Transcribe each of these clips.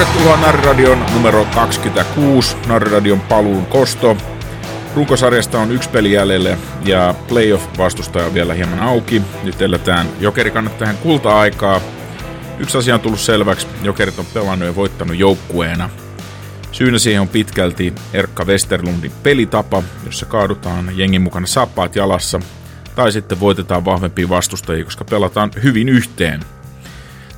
Tervetuloa Narradion numero 26, Narradion paluun kosto. Runkosarjasta on yksi peli jäljellä ja playoff-vastustaja on vielä hieman auki. Nyt eletään Jokeri kannattajan kulta-aikaa. Yksi asia on tullut selväksi, Jokerit on pelannut ja voittanut joukkueena. Syynä siihen on pitkälti Erkka Westerlundin pelitapa, jossa kaadutaan jengin mukana sappaat jalassa, tai sitten voitetaan vahvempia vastustajia, koska pelataan hyvin yhteen –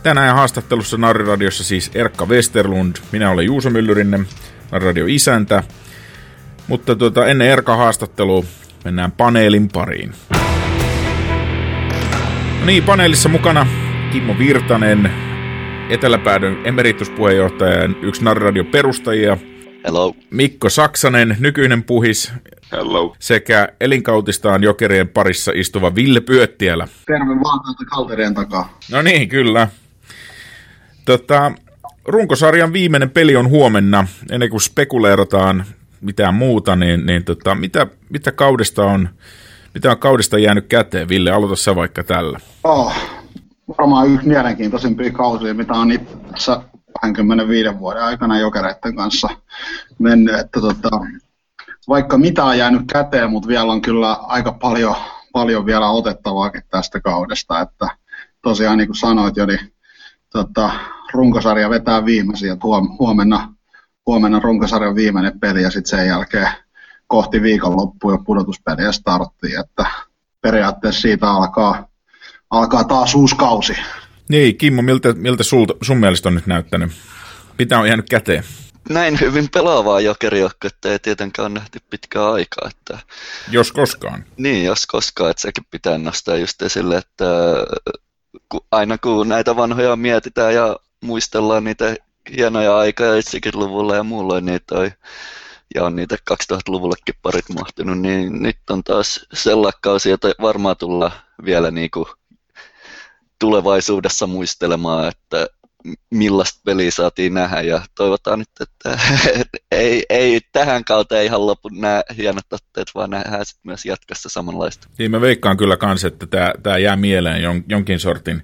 Tänään haastattelussa Narriradiossa siis Erkka Westerlund, minä olen Juuso Myllyrinen, Narriradio isäntä. Mutta tuota, ennen Erka haastattelua mennään paneelin pariin. No niin, paneelissa mukana Kimmo Virtanen, Eteläpäädön emerituspuheenjohtaja ja yksi Narriradio perustajia. Hello. Mikko Saksanen, nykyinen puhis. Hello. Sekä elinkautistaan jokerien parissa istuva Ville Pyöttiälä. Terve vaan täältä kalterien takaa. No niin, kyllä. Tota, runkosarjan viimeinen peli on huomenna, ennen kuin spekuleerataan mitään muuta, niin, niin tota, mitä, mitä, kaudesta on, mitä on kaudesta jäänyt käteen? Ville, aloita sä vaikka tällä. Oh, varmaan yksi mielenkiintoisimpia kausia, mitä on itse tässä 25 vuoden aikana jokereiden kanssa mennyt. Että tota, vaikka mitä on jäänyt käteen, mutta vielä on kyllä aika paljon, paljon vielä otettavaakin tästä kaudesta. Että tosiaan niin kuin sanoit jo, niin tota, runkosarja vetää viimeisiä, että huom, huomenna, huomenna runkosarjan viimeinen peli ja sitten sen jälkeen kohti viikonloppua jo pudotuspeliä starttiin, että periaatteessa siitä alkaa, alkaa taas uusi kausi. Niin, Kimmo, miltä, miltä sulta, sun mielestä on nyt näyttänyt? Mitä on jäänyt käteen? Näin hyvin pelaavaa jokerijoukkuetta ei tietenkään ole nähty pitkään aikaa. Että... Jos koskaan. Niin, jos koskaan, että sekin pitää nostaa just esille, että aina kun näitä vanhoja mietitään ja muistellaan niitä hienoja aikoja 90-luvulla ja muulloin niitä toi, ja on niitä 2000-luvullekin parit mahtunut, niin nyt on taas sellainen kausi, jota varmaan tulla vielä niin kuin tulevaisuudessa muistelemaan, että millaista peliä saatiin nähdä ja toivotaan nyt, että ei, ei tähän kautta ihan lopu nämä hienot otteet, vaan nähdään sitten myös jatkossa samanlaista. Niin mä veikkaan kyllä kans, että tämä, tämä jää mieleen jon, jonkin sortin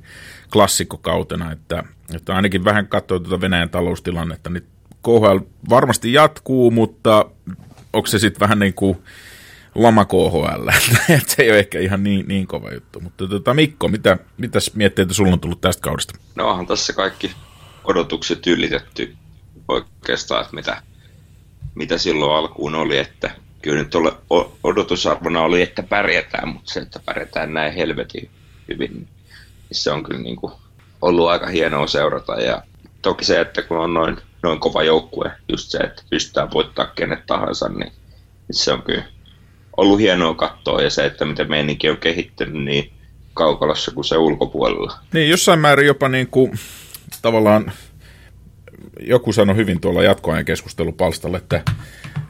klassikkokautena, että, että ainakin vähän katsoo tuota Venäjän taloustilannetta, niin KHL varmasti jatkuu, mutta onko se sitten vähän niin kuin lama KHL, se ei ole ehkä ihan niin, niin kova juttu. Mutta tota, Mikko, mitä, mitäs mietteitä sulla on tullut tästä kaudesta? No onhan tässä kaikki odotukset ylitetty oikeastaan, että mitä, mitä silloin alkuun oli, että kyllä nyt ole, odotusarvona oli, että pärjätään, mutta se, että pärjätään näin helvetin hyvin, niin se on kyllä niin kuin ollut aika hienoa seurata ja toki se, että kun on noin, noin kova joukkue, just se, että pystytään voittaa kenet tahansa, niin se on kyllä ollut hienoa katsoa ja se, että miten meininki on kehittynyt niin kaukalossa kuin se ulkopuolella. Niin, jossain määrin jopa niin kuin, tavallaan joku sanoi hyvin tuolla jatkoajan keskustelupalstalla, että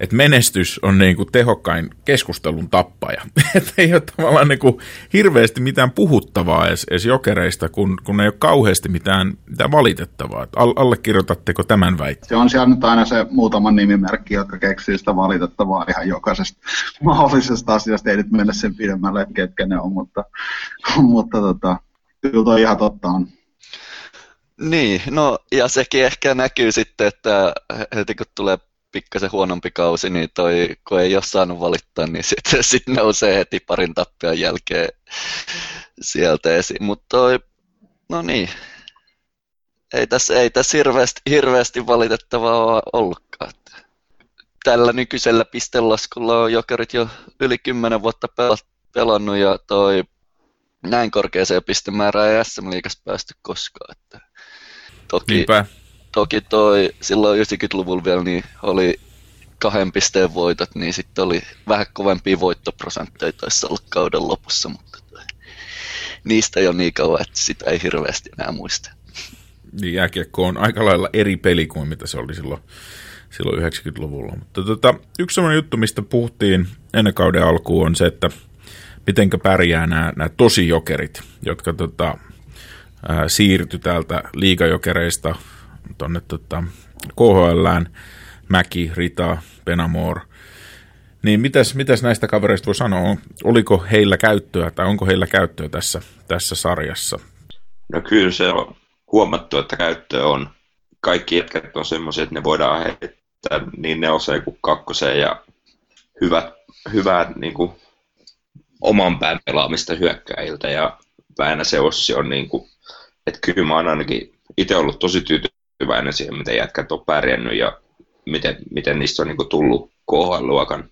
että menestys on niin kuin tehokkain keskustelun tappaja. että ei ole tavallaan niin kuin hirveästi mitään puhuttavaa edes, edes jokereista, kun, kun ei ole kauheasti mitään, mitään valitettavaa. All, allekirjoitatteko tämän väitteen? Se on siellä nyt aina se muutaman nimimerkki, jotka keksii sitä valitettavaa ihan jokaisesta mahdollisesta asiasta. Ei nyt mennä sen pidemmälle, ketkä ne on, mutta, mutta tota, kyllä toi ihan totta on. Niin, no ja sekin ehkä näkyy sitten, että heti kun tulee pikkasen huonompi kausi, niin toi, kun ei ole saanut valittaa, niin sitten sit nousee heti parin tappion jälkeen sieltä esiin. Mutta toi, no niin, ei tässä, ei tässä hirveästi, hirveästi valitettavaa ollutkaan. Tällä nykyisellä pistelaskulla on jokerit jo yli 10 vuotta pelannut ja toi näin korkeaseen pistemäärään ei SM-liigassa päästy koskaan. Että toki, Niinpä toki toi silloin 90-luvulla vielä niin oli kahden pisteen voitot, niin sitten oli vähän kovempia voittoprosentteja taisi olla kauden lopussa, mutta toi, niistä ole niin kauan, että sitä ei hirveästi enää muista. Niin jääkiekko on aika lailla eri peli kuin mitä se oli silloin, silloin 90-luvulla. Mutta tota, yksi sellainen juttu, mistä puhuttiin ennen kauden alkuun, on se, että mitenkä pärjää nämä, nämä tosijokerit, jotka tota, siirtyi täältä liigajokereista tuonne tota, KHLään, Mäki, Rita, Penamor. Niin mitäs, mitäs näistä kavereista voi sanoa? Oliko heillä käyttöä tai onko heillä käyttöä tässä, tässä sarjassa? No kyllä se on huomattu, että käyttöä on. kaikki jätkät on semmoisia, että ne voidaan heittää niin neloseen kuin kakkoseen ja hyvät, hyvää niin kuin, oman pään pelaamista hyökkäiltä ja se Ossi on niin kuin, että kyllä mä oon ainakin itse ollut tosi tyytyväinen siihen, miten jätkät on pärjännyt ja miten, miten niistä on niin kuin, tullut KHL-luokan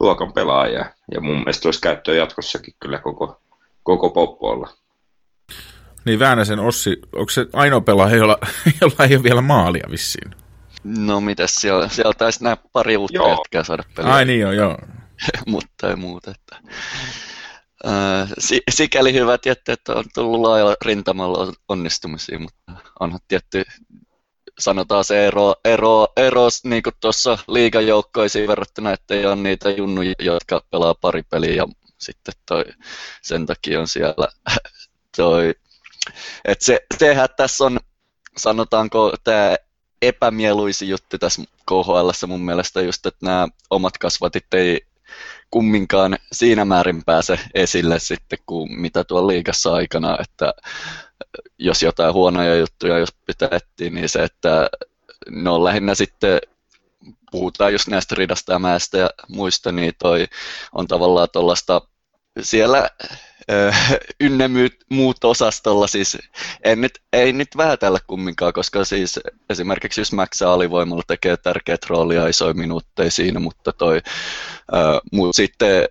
luokan pelaajia. Ja mun mielestä olisi käyttöä jatkossakin kyllä koko, koko poppoilla. Niin Väänäsen Ossi, onko se ainoa pelaaja, jolla, jolla ei ole vielä maalia vissiin? No mitäs siellä, siellä taisi nämä pari uutta joo. jätkää saada pelaa. Ai niin joo, joo. Mutta ei muuta. Että. Äh, sikäli hyvät että on tullut laajalla rintamalla onnistumisia, mutta onhan tietty sanotaan se ero, ero, ero niin tuossa liigajoukkoisiin verrattuna, että ei ole niitä junnuja, jotka pelaa pari peliä ja sitten toi, sen takia on siellä toi, että se, sehän tässä on, sanotaanko tämä epämieluisi juttu tässä KHL mun mielestä just, että nämä omat kasvatit ei kumminkaan siinä määrin pääse esille sitten kuin mitä tuolla liigassa aikana, että jos jotain huonoja juttuja jos pitää etsiä, niin se, että ne on lähinnä sitten puhutaan just näistä ridasta ja mäestä ja muista, niin toi on tavallaan tuollaista siellä ynnä muut osastolla, siis en nyt, ei nyt vähätellä kumminkaan, koska siis esimerkiksi jos Maxa alivoimalla tekee tärkeät roolia isoja minuutteja siinä, mutta toi, ää, mut sitten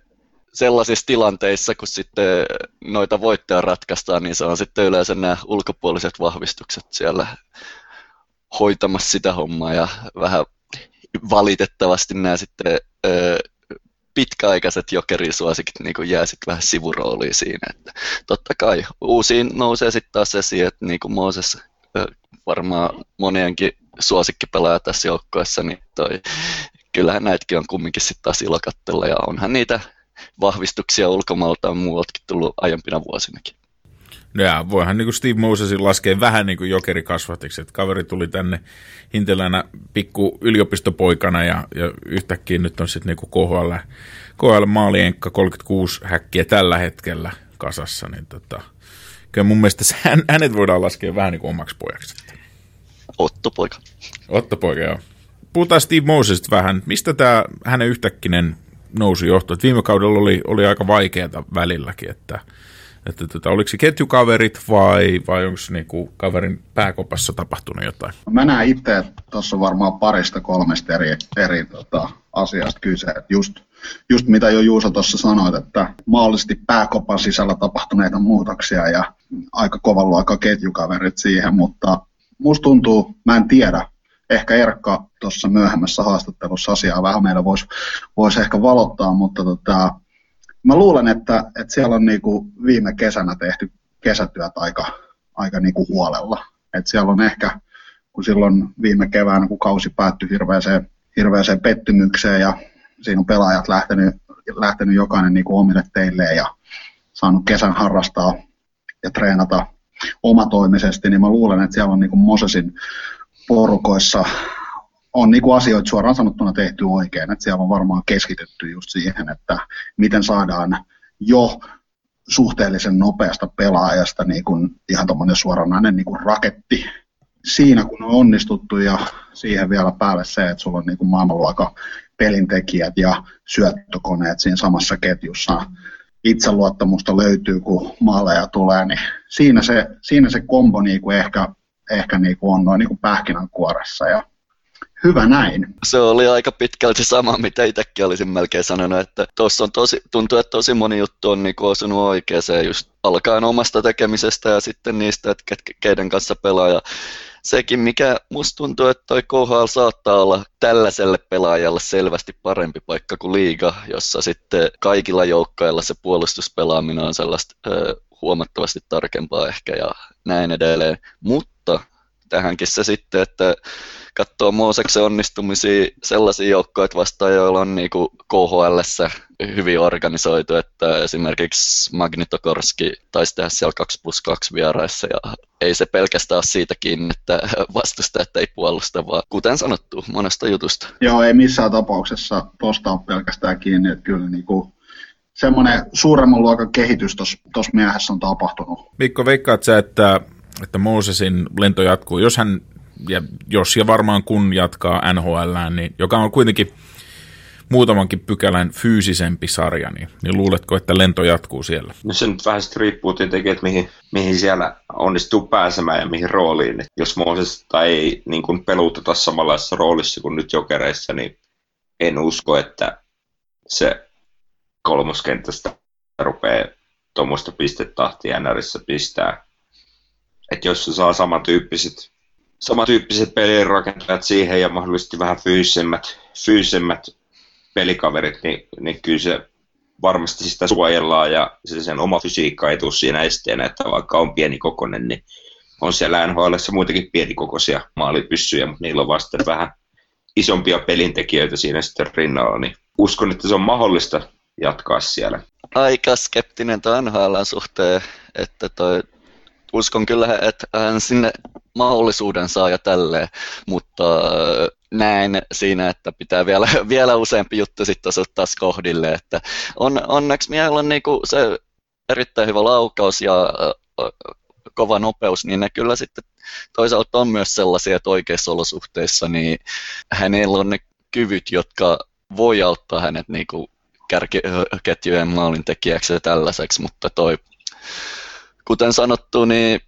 sellaisissa tilanteissa, kun sitten noita voittoja ratkaistaan, niin se on sitten yleensä nämä ulkopuoliset vahvistukset siellä hoitamassa sitä hommaa ja vähän valitettavasti nämä sitten pitkäaikaiset jokerisuosikit niin kuin jää sitten vähän sivurooliin siinä. Että totta kai uusiin nousee sitten taas esiin, että niin kuin Mooses varmaan monienkin suosikkipelaaja tässä joukkoessa, niin toi, kyllähän näitäkin on kumminkin sitten taas ilo kattella, ja onhan niitä vahvistuksia ulkomailta on muualtakin tullut aiempina vuosinakin. Ja voihan niin kuin Steve Mosesin laskea vähän niin kuin jokerikasvatiksi, että kaveri tuli tänne hintelänä pikku yliopistopoikana ja, ja yhtäkkiä nyt on sitten niin KHL, KHL maalienkka 36 häkkiä tällä hetkellä kasassa, niin tota, kyllä mun mielestä hänet voidaan laskea vähän niin kuin omaksi pojaksi. Otto poika. Otto poika, joo. Puhutaan Steve Mosesista vähän. Mistä tämä hänen yhtäkkinen nousu johtui? Viime kaudella oli, oli aika vaikeaa välilläkin, että – että tota, oliko se ketjukaverit vai, vai onko se niinku kaverin pääkopassa tapahtunut jotain? Mä näen itse, että tuossa on varmaan parista kolmesta eri, eri tota, asiasta kyse. Et just, just mitä jo Juuso tuossa sanoit, että mahdollisesti pääkopan sisällä tapahtuneita muutoksia ja aika kovan luokan ketjukaverit siihen, mutta musta tuntuu, mä en tiedä, ehkä Erkka tuossa myöhemmässä haastattelussa asiaa vähän meillä voisi vois ehkä valottaa, mutta tota, mä luulen, että, että siellä on niinku viime kesänä tehty kesätyöt aika, aika niinku huolella. Et siellä on ehkä, kun silloin viime keväänä, kun kausi päättyi hirveäseen, hirveäseen pettymykseen ja siinä on pelaajat lähtenyt, lähtenyt jokainen niinku omille teilleen ja saanut kesän harrastaa ja treenata omatoimisesti, niin mä luulen, että siellä on niinku Mosesin porukoissa on niin kuin asioita suoraan sanottuna tehty oikein, että siellä on varmaan keskitytty just siihen, että miten saadaan jo suhteellisen nopeasta pelaajasta niin kuin ihan tuommoinen suoranainen niin kuin raketti siinä, kun on onnistuttu ja siihen vielä päälle se, että sulla on niin kuin maailmanluokan pelintekijät ja syöttökoneet siinä samassa ketjussa. Itseluottamusta löytyy, kun maaleja tulee, niin siinä se, siinä se kombo niin kuin ehkä, ehkä niin kuin on noin niin kuin pähkinänkuoressa. Ja hyvä näin. Se oli aika pitkälti sama, mitä itsekin olisin melkein sanonut, että tuossa on tosi, tuntuu, että tosi moni juttu on niin osunut oikeaan, just alkaen omasta tekemisestä ja sitten niistä, että keiden kanssa pelaa. Ja sekin, mikä musta tuntuu, että toi KHL saattaa olla tällaiselle pelaajalle selvästi parempi paikka kuin liiga, jossa sitten kaikilla joukkoilla se puolustuspelaaminen on sellaista ö, huomattavasti tarkempaa ehkä ja näin edelleen. Mutta tähänkin se sitten, että katsoo Mooseksen onnistumisia sellaisia joukkoja vastaan, joilla on niin KHL hyvin organisoitu, että esimerkiksi Magnitokorski taisi tehdä siellä 2 plus 2 vieraissa ja ei se pelkästään ole siitä kiinni, että vastustajat ei puolusta, vaan kuten sanottu, monesta jutusta. Joo, ei missään tapauksessa tuosta ole pelkästään kiinni, että kyllä niin kuin semmoinen suuremman luokan kehitys tuossa miehessä on tapahtunut. Mikko, veikkaat sä, että, että Moosesin lento jatkuu, jos hän ja jos ja varmaan kun jatkaa NHL, niin, joka on kuitenkin muutamankin pykälän fyysisempi sarja, niin, niin luuletko, että lento jatkuu siellä? No se nyt vähän riippuu tietenkin, että mihin, mihin siellä onnistuu pääsemään ja mihin rooliin. Et jos Moosesta ei niin kuin peluteta samanlaisessa roolissa kuin nyt jokereissa, niin en usko, että se kolmoskentästä rupeaa tuommoista pistetahtia NRissä pistää. Että jos se saa samantyyppiset, samantyyppiset pelin rakentajat siihen ja mahdollisesti vähän fyysisemmät, fyysisemmät pelikaverit, niin, niin kyllä se varmasti sitä suojellaan ja se sen oma fysiikka ei tule siinä esteenä, että vaikka on pieni kokonen, niin on siellä NHL muitakin pienikokoisia maalipyssyjä, mutta niillä on vasta vähän isompia pelintekijöitä siinä sitten rinnalla, niin uskon, että se on mahdollista jatkaa siellä. Aika skeptinen tuon NHL suhteen, että toi, uskon kyllä, että hän sinne mahdollisuuden saa ja tälleen, mutta näin siinä, että pitää vielä, vielä useampi juttu sitten osoittaa kohdille, että on, onneksi miehellä on niinku se erittäin hyvä laukaus ja kova nopeus, niin ne kyllä sitten toisaalta on myös sellaisia, että oikeissa olosuhteissa niin hänellä on ne kyvyt, jotka voi auttaa hänet niinku kärkiketjujen maalintekijäksi ja tällaiseksi, mutta toi, kuten sanottu, niin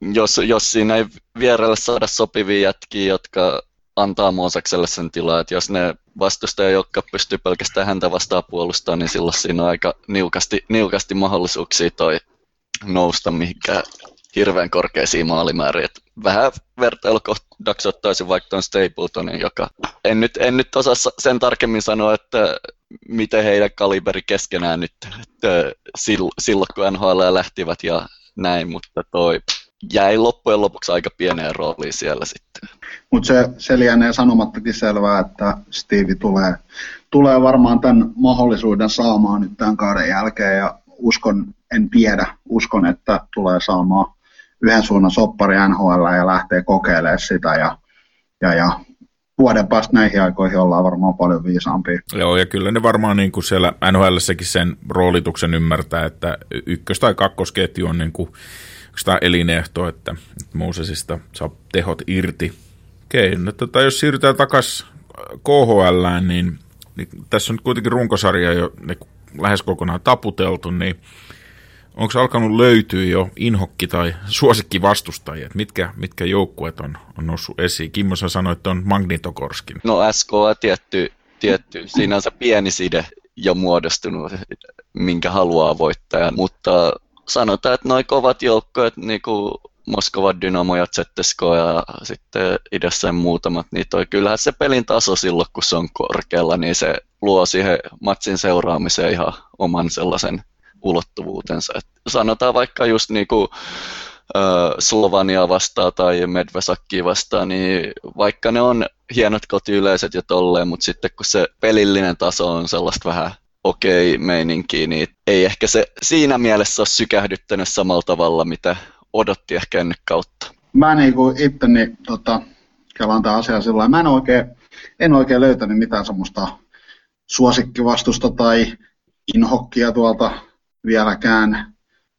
jos, jos siinä ei vierelle saada sopivia jätkiä, jotka antaa Moosakselle sen tilaa, että jos ne vastustaja, jotka pystyy pelkästään häntä vastaan puolustamaan, niin silloin siinä on aika niukasti, niukasti mahdollisuuksia toi nousta mihinkään hirveän korkeisiin maalimääriin. Vähän vertailukohdaksi ottaisin vaikka tuon Stapletonin, joka en nyt, en nyt osaa sen tarkemmin sanoa, että miten heidän kaliberi keskenään nyt silloin, kun NHL lähtivät ja näin, mutta toi jäi loppujen lopuksi aika pieneen rooliin siellä sitten. Mutta se, se lienee sanomattakin selvää, että Steve tulee, tulee varmaan tämän mahdollisuuden saamaan nyt tämän kauden jälkeen ja uskon, en tiedä, uskon, että tulee saamaan yhden suunnan soppari NHL ja lähtee kokeilemaan sitä ja, ja, ja vuoden päästä näihin aikoihin ollaan varmaan paljon viisaampia. Joo, ja kyllä ne varmaan niin kuin siellä nhl sen roolituksen ymmärtää, että ykkös- tai kakkosketju on niin kuin tämä elinehto, että, Mosesista saa tehot irti. Okei, no tota, jos siirrytään takaisin KHL, niin, niin tässä on kuitenkin runkosarja jo niin lähes kokonaan taputeltu, niin onko alkanut löytyä jo inhokki- tai suosikkivastustajia? Mitkä, mitkä joukkueet on, on noussut esiin? Kimmo, sä sanoit, että on Magnitokorskin. No SK tietty, tietty, siinä on se pieni side jo muodostunut, minkä haluaa voittaa, mutta sanotaan, että noin kovat joukkueet, niin kuin Moskova Dynamo ja ZSK ja sitten idässä muutamat, niin toi kyllähän se pelin taso silloin, kun se on korkealla, niin se luo siihen matsin seuraamiseen ihan oman sellaisen ulottuvuutensa. Et sanotaan vaikka just niin kuin, Slovania vastaan tai Medvesakki vastaan, niin vaikka ne on hienot kotiyleiset ja tolleen, mutta sitten kun se pelillinen taso on sellaista vähän okei okay meininkiä, niin ei ehkä se siinä mielessä ole sykähdyttänyt samalla tavalla, mitä odotti ehkä ennen kautta. Mä niinku itteni tota, kelaan tämä asia sillä mä en oikein, en oikein löytänyt mitään semmoista suosikkivastusta tai inhokkia tuolta vieläkään.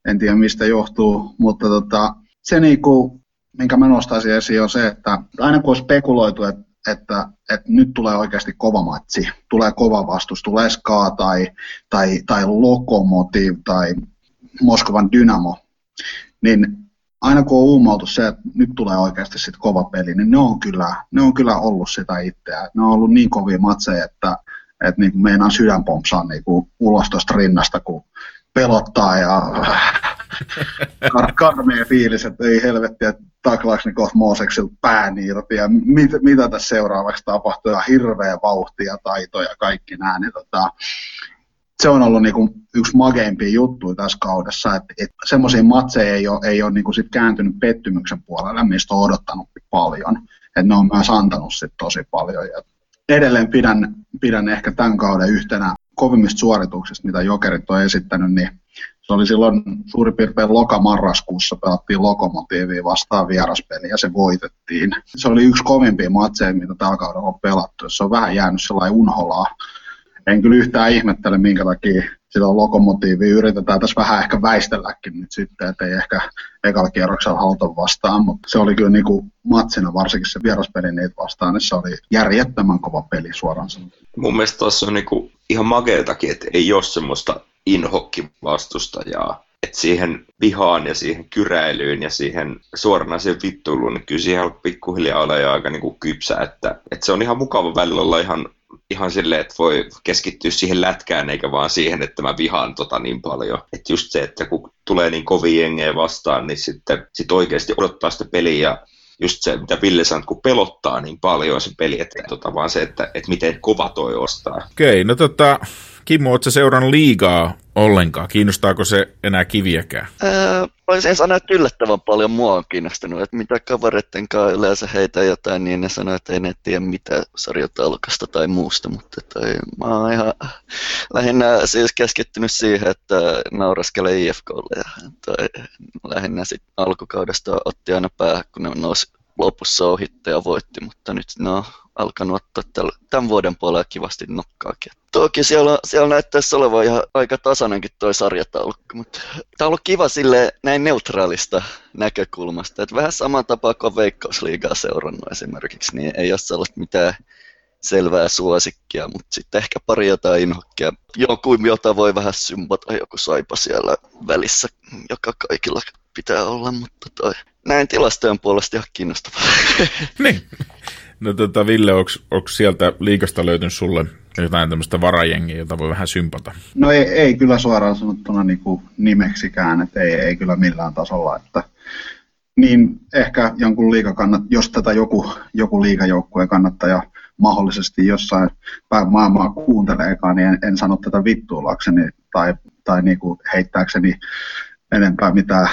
En tiedä mistä johtuu, mutta tota, se niinku, minkä mä nostaisin esiin on se, että aina kun on spekuloitu, että että, että nyt tulee oikeasti kova matsi, tulee kova vastus, tulee Ska tai, tai, tai Lokomotiv tai Moskovan Dynamo, niin aina kun on uumaltu se, että nyt tulee oikeasti sit kova peli, niin ne on kyllä, ne on kyllä ollut sitä itseä. Ne on ollut niin kovia matseja, että, että niin meinaan sydän pompsaa niin ulos tuosta rinnasta, kun pelottaa ja kar- karmea fiilis, että ei helvetti, että taklaaks niin kohta Mooseksilta pään irti ja mit, mitä tässä seuraavaksi tapahtuu ja hirveä vauhti ja taito ja kaikki nämä, niin tota, se on ollut niinku yksi mageimpia juttuja tässä kaudessa, että et semmoisia matseja ei ole, ei ole niinku sit kääntynyt pettymyksen puolelle, mistä on odottanut paljon. Et ne on myös antanut sit tosi paljon. Ja edelleen pidän, pidän ehkä tämän kauden yhtenä kovimmista suorituksista, mitä Jokerit on esittänyt, niin se oli silloin suurin piirtein lokamarraskuussa pelattiin Lokomotiiviin vastaan vieraspeli ja se voitettiin. Se oli yksi kovimpia matseja, mitä tällä kaudella on pelattu. Se on vähän jäänyt sellainen unholaa. en kyllä yhtään ihmettele, minkä takia sitä lokomotiivia yritetään tässä vähän ehkä väistelläkin nyt sitten, että ei ehkä ekalla kierroksella haluta vastaan, mutta se oli kyllä niin kuin matsina, varsinkin se vieraspeli niitä vastaan, niin se oli järjettömän kova peli suoraan sanottuna. Mun mielestä tuossa on niinku ihan makeatakin, että ei ole semmoista inhokki-vastustajaa, että siihen vihaan ja siihen kyräilyyn ja siihen suoranaiseen vittuiluun, niin kyllä siihen pikkuhiljaa ole jo aika niinku kypsä, että, että se on ihan mukava välillä olla ihan ihan silleen, että voi keskittyä siihen lätkään eikä vaan siihen, että mä vihaan tota niin paljon. Että just se, että kun tulee niin kovin jengejä vastaan, niin sitten sit oikeasti odottaa sitä peliä ja just se, mitä Ville sanoi, kun pelottaa niin paljon se peli, että tota, vaan se, että, että miten kova toi ostaa. Okei, okay, no tota, Kimmo, ootko seurannut liigaa ollenkaan? Kiinnostaako se enää kiviäkään? Öö, voisin sanoa, että yllättävän paljon mua on kiinnostunut. Että mitä kavereiden kanssa yleensä heitä jotain, niin ne sanoo, että ei ne tiedä mitä sarjataulukasta tai muusta. Mutta toi, mä oon ihan lähinnä siis keskittynyt siihen, että nauraskele IFKlle. Ja toi, lähinnä sitten alkukaudesta otti aina päähän, kun ne nousi lopussa ohitte ja voitti, mutta nyt ne on alkanut ottaa tämän vuoden puolella kivasti nokkaakin. Toki siellä, siellä näyttäisi olevan ihan aika tasainenkin toi sarjataulukko, mutta tämä on ollut kiva sille näin neutraalista näkökulmasta. Että vähän saman tapaa kuin Veikkausliigaa seurannut esimerkiksi, niin ei ole sellaista mitään selvää suosikkia, mutta sitten ehkä pari jotain inhokkia. Joku, jota voi vähän sympata, joku saipa siellä välissä, joka kaikilla pitää olla, mutta toi näin tilastojen puolesta ihan kiinnostavaa. niin. No tota, Ville, onko sieltä liikasta löytynyt sulle jotain tämmöistä varajengiä, jota voi vähän sympata? No ei, ei kyllä suoraan sanottuna niin kuin nimeksikään, että ei, ei kyllä millään tasolla, että niin ehkä jonkun liikakannat, jos tätä joku, joku liikajoukkueen kannattaja mahdollisesti jossain päin maailmaa kuunteleekaan, niin en, en sano tätä vittuulakseni tai, tai niin kuin heittääkseni enempää mitään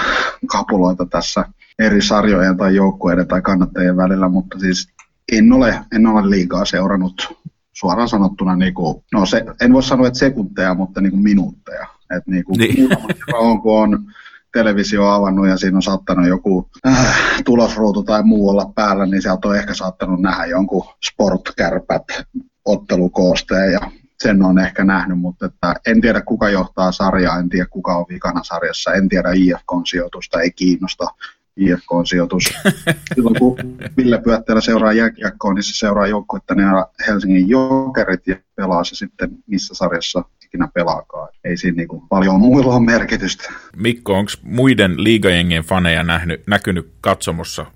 kapuloita tässä eri sarjojen tai joukkueiden tai kannattajien välillä, mutta siis en ole, en ole liikaa seurannut suoraan sanottuna, niin kuin, no se, en voi sanoa, että sekunteja, mutta niin kuin minuutteja. Et niin kuin niin. on, kun on televisio avannut ja siinä on saattanut joku äh, tulosruutu tai muu olla päällä, niin sieltä on ehkä saattanut nähdä jonkun sportkärpät ottelukoosteen ja sen on ehkä nähnyt, mutta että en tiedä kuka johtaa sarjaa, en tiedä kuka on vikana sarjassa, en tiedä IFK-sijoitusta, ei kiinnosta. IFK-sijoitus. Silloin kun Ville Pyöttelä seuraa jääkiekkoa, niin se seuraa joukkuetta ne Helsingin Jokerit ja pelaa se sitten missä sarjassa ikinä pelaakaan. Ei siinä niin kuin paljon muilla ole merkitystä. Mikko, onko muiden liigajengien faneja nähnyt, näkynyt katsomossa?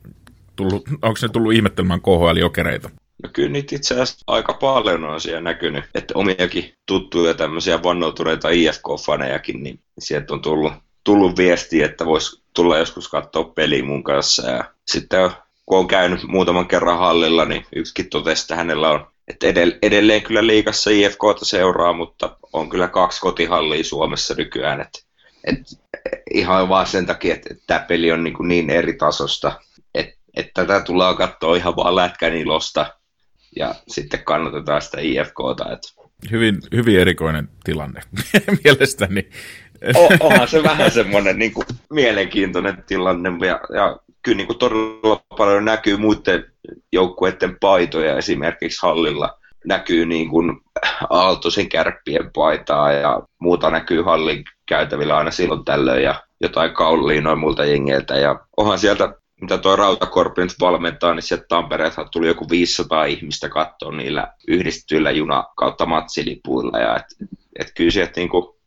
Tullut, onko ne tullut ihmettelemään KHL-jokereita? No kyllä niitä itse asiassa aika paljon on siellä näkynyt, että omiakin tuttuja tämmöisiä vannoutuneita IFK-fanejakin, niin sieltä on tullut, tullut viesti, että voisi tulla joskus katsoa peli mun kanssa. Ja sitten kun on käynyt muutaman kerran hallilla, niin yksikin totesi, että hänellä on että edelleen kyllä liikassa IFKta seuraa, mutta on kyllä kaksi kotihallia Suomessa nykyään. Että, että ihan vaan sen takia, että, että tämä peli on niin, niin eri tasosta, että, että tätä tullaan katsoa ihan vaan lätkän ilosta ja sitten kannatetaan sitä IFKta. Että. Hyvin, hyvin erikoinen tilanne mielestäni. O, onhan se vähän semmoinen niin kuin, mielenkiintoinen tilanne ja, ja kyllä niin kuin, todella paljon näkyy muiden joukkueiden paitoja esimerkiksi hallilla. Näkyy niin kuin, Aaltosen kärppien paitaa ja muuta näkyy hallin käytävillä aina silloin tällöin ja jotain kauliin noin muilta jengeiltä. Ja onhan sieltä, mitä tuo Rautakorpi nyt valmentaa, niin sieltä Tampereelta tuli joku 500 ihmistä katsoa niillä yhdistetyillä juna kautta matsilipuilla. Ja et, et kyllä sieltä niin kuin,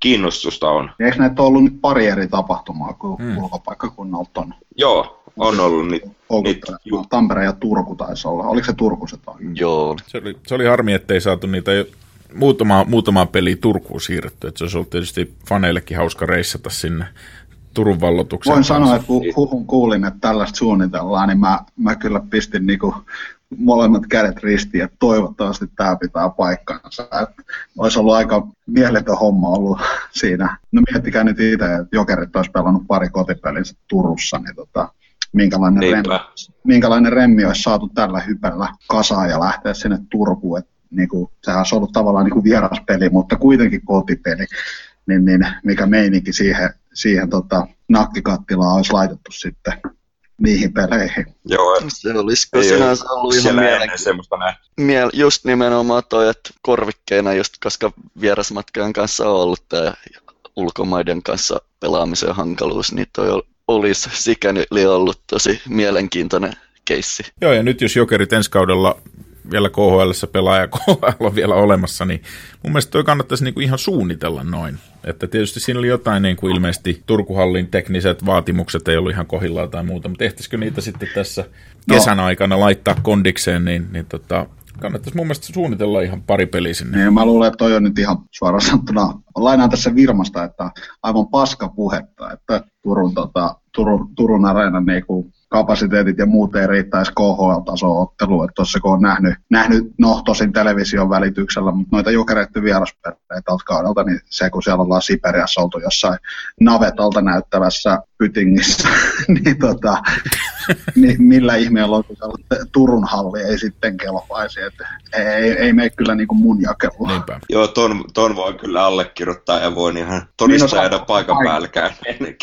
kiinnostusta on. Eikö näitä ollut nyt pari eri tapahtumaa, kun hmm. ulkopaikkakunnalta on? Joo, on ollut niitä. Niit, ju- Tampere ja Turku taisi olla. Oliko se Turku se tai? Joo. Se oli, se oli harmi, ettei saatu niitä jo muutama, muutama peli Turkuun siirretty. Että se olisi ollut tietysti faneillekin hauska reissata sinne Turun vallotukseen. Voin sanoa, että kun huhun kuulin, että tällaista suunnitellaan, niin mä, mä kyllä pistin niinku molemmat kädet ristiin, että toivottavasti tämä pitää paikkansa. Että olisi ollut aika mieletön homma ollut siinä. No miettikää nyt itse, että Jokerit olisi pelannut pari kotipelinsä Turussa, niin tota, minkälainen, remmi, minkälainen remmi olisi saatu tällä hypällä kasaan ja lähteä sinne Turkuun. Että niin kuin, sehän olisi ollut tavallaan niin kuin vieraspeli, mutta kuitenkin kotipeli. Niin, niin mikä meininki siihen, siihen tota, nakkikattilaan olisi laitettu sitten niihin peleihin. Joo, Se olisiko ei sinänsä ollut ihan mielenkiintoista. Miel, just nimenomaan toi, että korvikkeena just koska vierasmatkojen kanssa on ollut tämä ulkomaiden kanssa pelaamisen hankaluus, niin toi ol- olisi sikäli ollut tosi mielenkiintoinen keissi. Joo, ja nyt jos Jokerit ensi kaudella vielä KHL pelaa ja KHL on vielä olemassa, niin mun mielestä toi kannattaisi niinku ihan suunnitella noin. Että tietysti siinä oli jotain niin kuin ilmeisesti Turkuhallin tekniset vaatimukset ei ollut ihan kohillaan tai muuta, mutta ehtisikö niitä sitten tässä kesän aikana laittaa kondikseen, niin, niin tota, kannattaisi mun mielestä suunnitella ihan pari peliä sinne. Niin mä luulen, että toi on nyt ihan suoraan sanottuna, lainaan tässä Virmasta, että aivan paska puhetta, että Turun, tota, Turun, Turun areenan niinku kapasiteetit ja muut ei riittäisi KHL-tason otteluun. Että tuossa kun on nähnyt, nähnyt, no tosin television välityksellä, mutta noita jokereiden vieraspeleitä tältä kaudelta, niin se kun siellä ollaan Siperiassa oltu jossain navetalta näyttävässä pytingissä, niin, tota, niin millä ihmeellä on, kun Turun halli ei sitten kelpaisi. Että ei, ei, mene kyllä niin kuin mun jakelua. Niinpä. Joo, ton, ton voi kyllä allekirjoittaa ja voin ihan Niin, no, todistajana saa- paikan päällä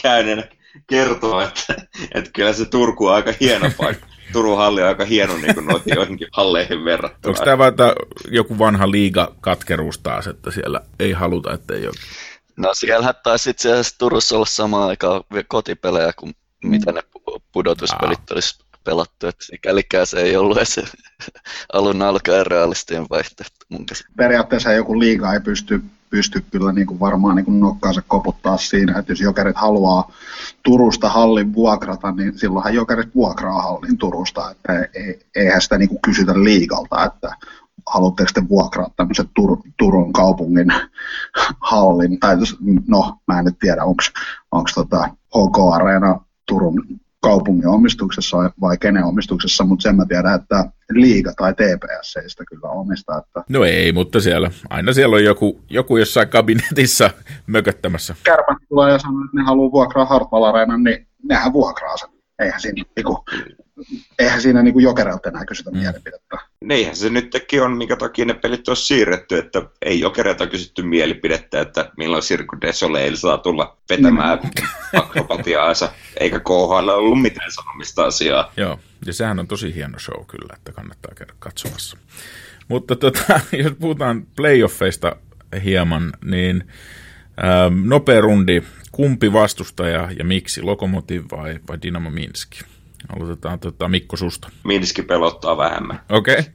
käyneenä, kertoa, että, että kyllä se Turku on aika hieno paikka. Turun halli on aika hieno niin kuin noihin joihinkin halleihin verrattuna. Onko tämä vaan että joku vanha liiga katkeruus taas, että siellä ei haluta, että ei ole. No siellähän taisi itse asiassa Turussa olla samaan aikaan kotipelejä kuin mitä ne pu- pudotuspelit olisi pelattu, että sikälikään se ei ollut edes alun alkaen realistinen vaihtoehto mun periaatteessa joku liiga ei pysty, pysty kyllä niin kuin varmaan niin kuin nokkaansa koputtaa siinä, että jos jokerit haluaa Turusta hallin vuokrata, niin silloinhan jokerit vuokraa hallin Turusta, että ei, eihän sitä niin kuin kysytä liigalta, että haluatteko te vuokraa tämmöisen Tur, Turun kaupungin hallin, tai no mä en nyt tiedä, onko tota HK Areena Turun kaupungin omistuksessa vai kenen omistuksessa, mutta sen mä tiedän, että liiga tai TPS ei sitä kyllä omista, että No ei, mutta siellä, aina siellä on joku, joku jossain kabinetissa mököttämässä. kärpät tulee ja sanoo, että ne haluaa vuokraa Hartwall Areenan, niin nehän vuokraa sen. Eihän siinä, niinku, eihän siinä niinku jokerilta enää kysytä mm. mielipidettä. Niinhän se nytkin on, minkä takia ne pelit on siirretty, että ei jokereilta kysytty mielipidettä, että milloin Sirku Desoleil saa tulla vetämään akrobatiaansa, eikä KHL ollut mitään sanomista asiaa. Joo, ja sehän on tosi hieno show kyllä, että kannattaa käydä katsomassa. Mutta tota, jos puhutaan playoffeista hieman, niin ähm, nopea rundi, kumpi vastustaja ja miksi, Lokomotiv vai, vai Dynamo Minski? Aloitetaan tota, Mikko susta. Minski pelottaa vähemmän. Okei, okay.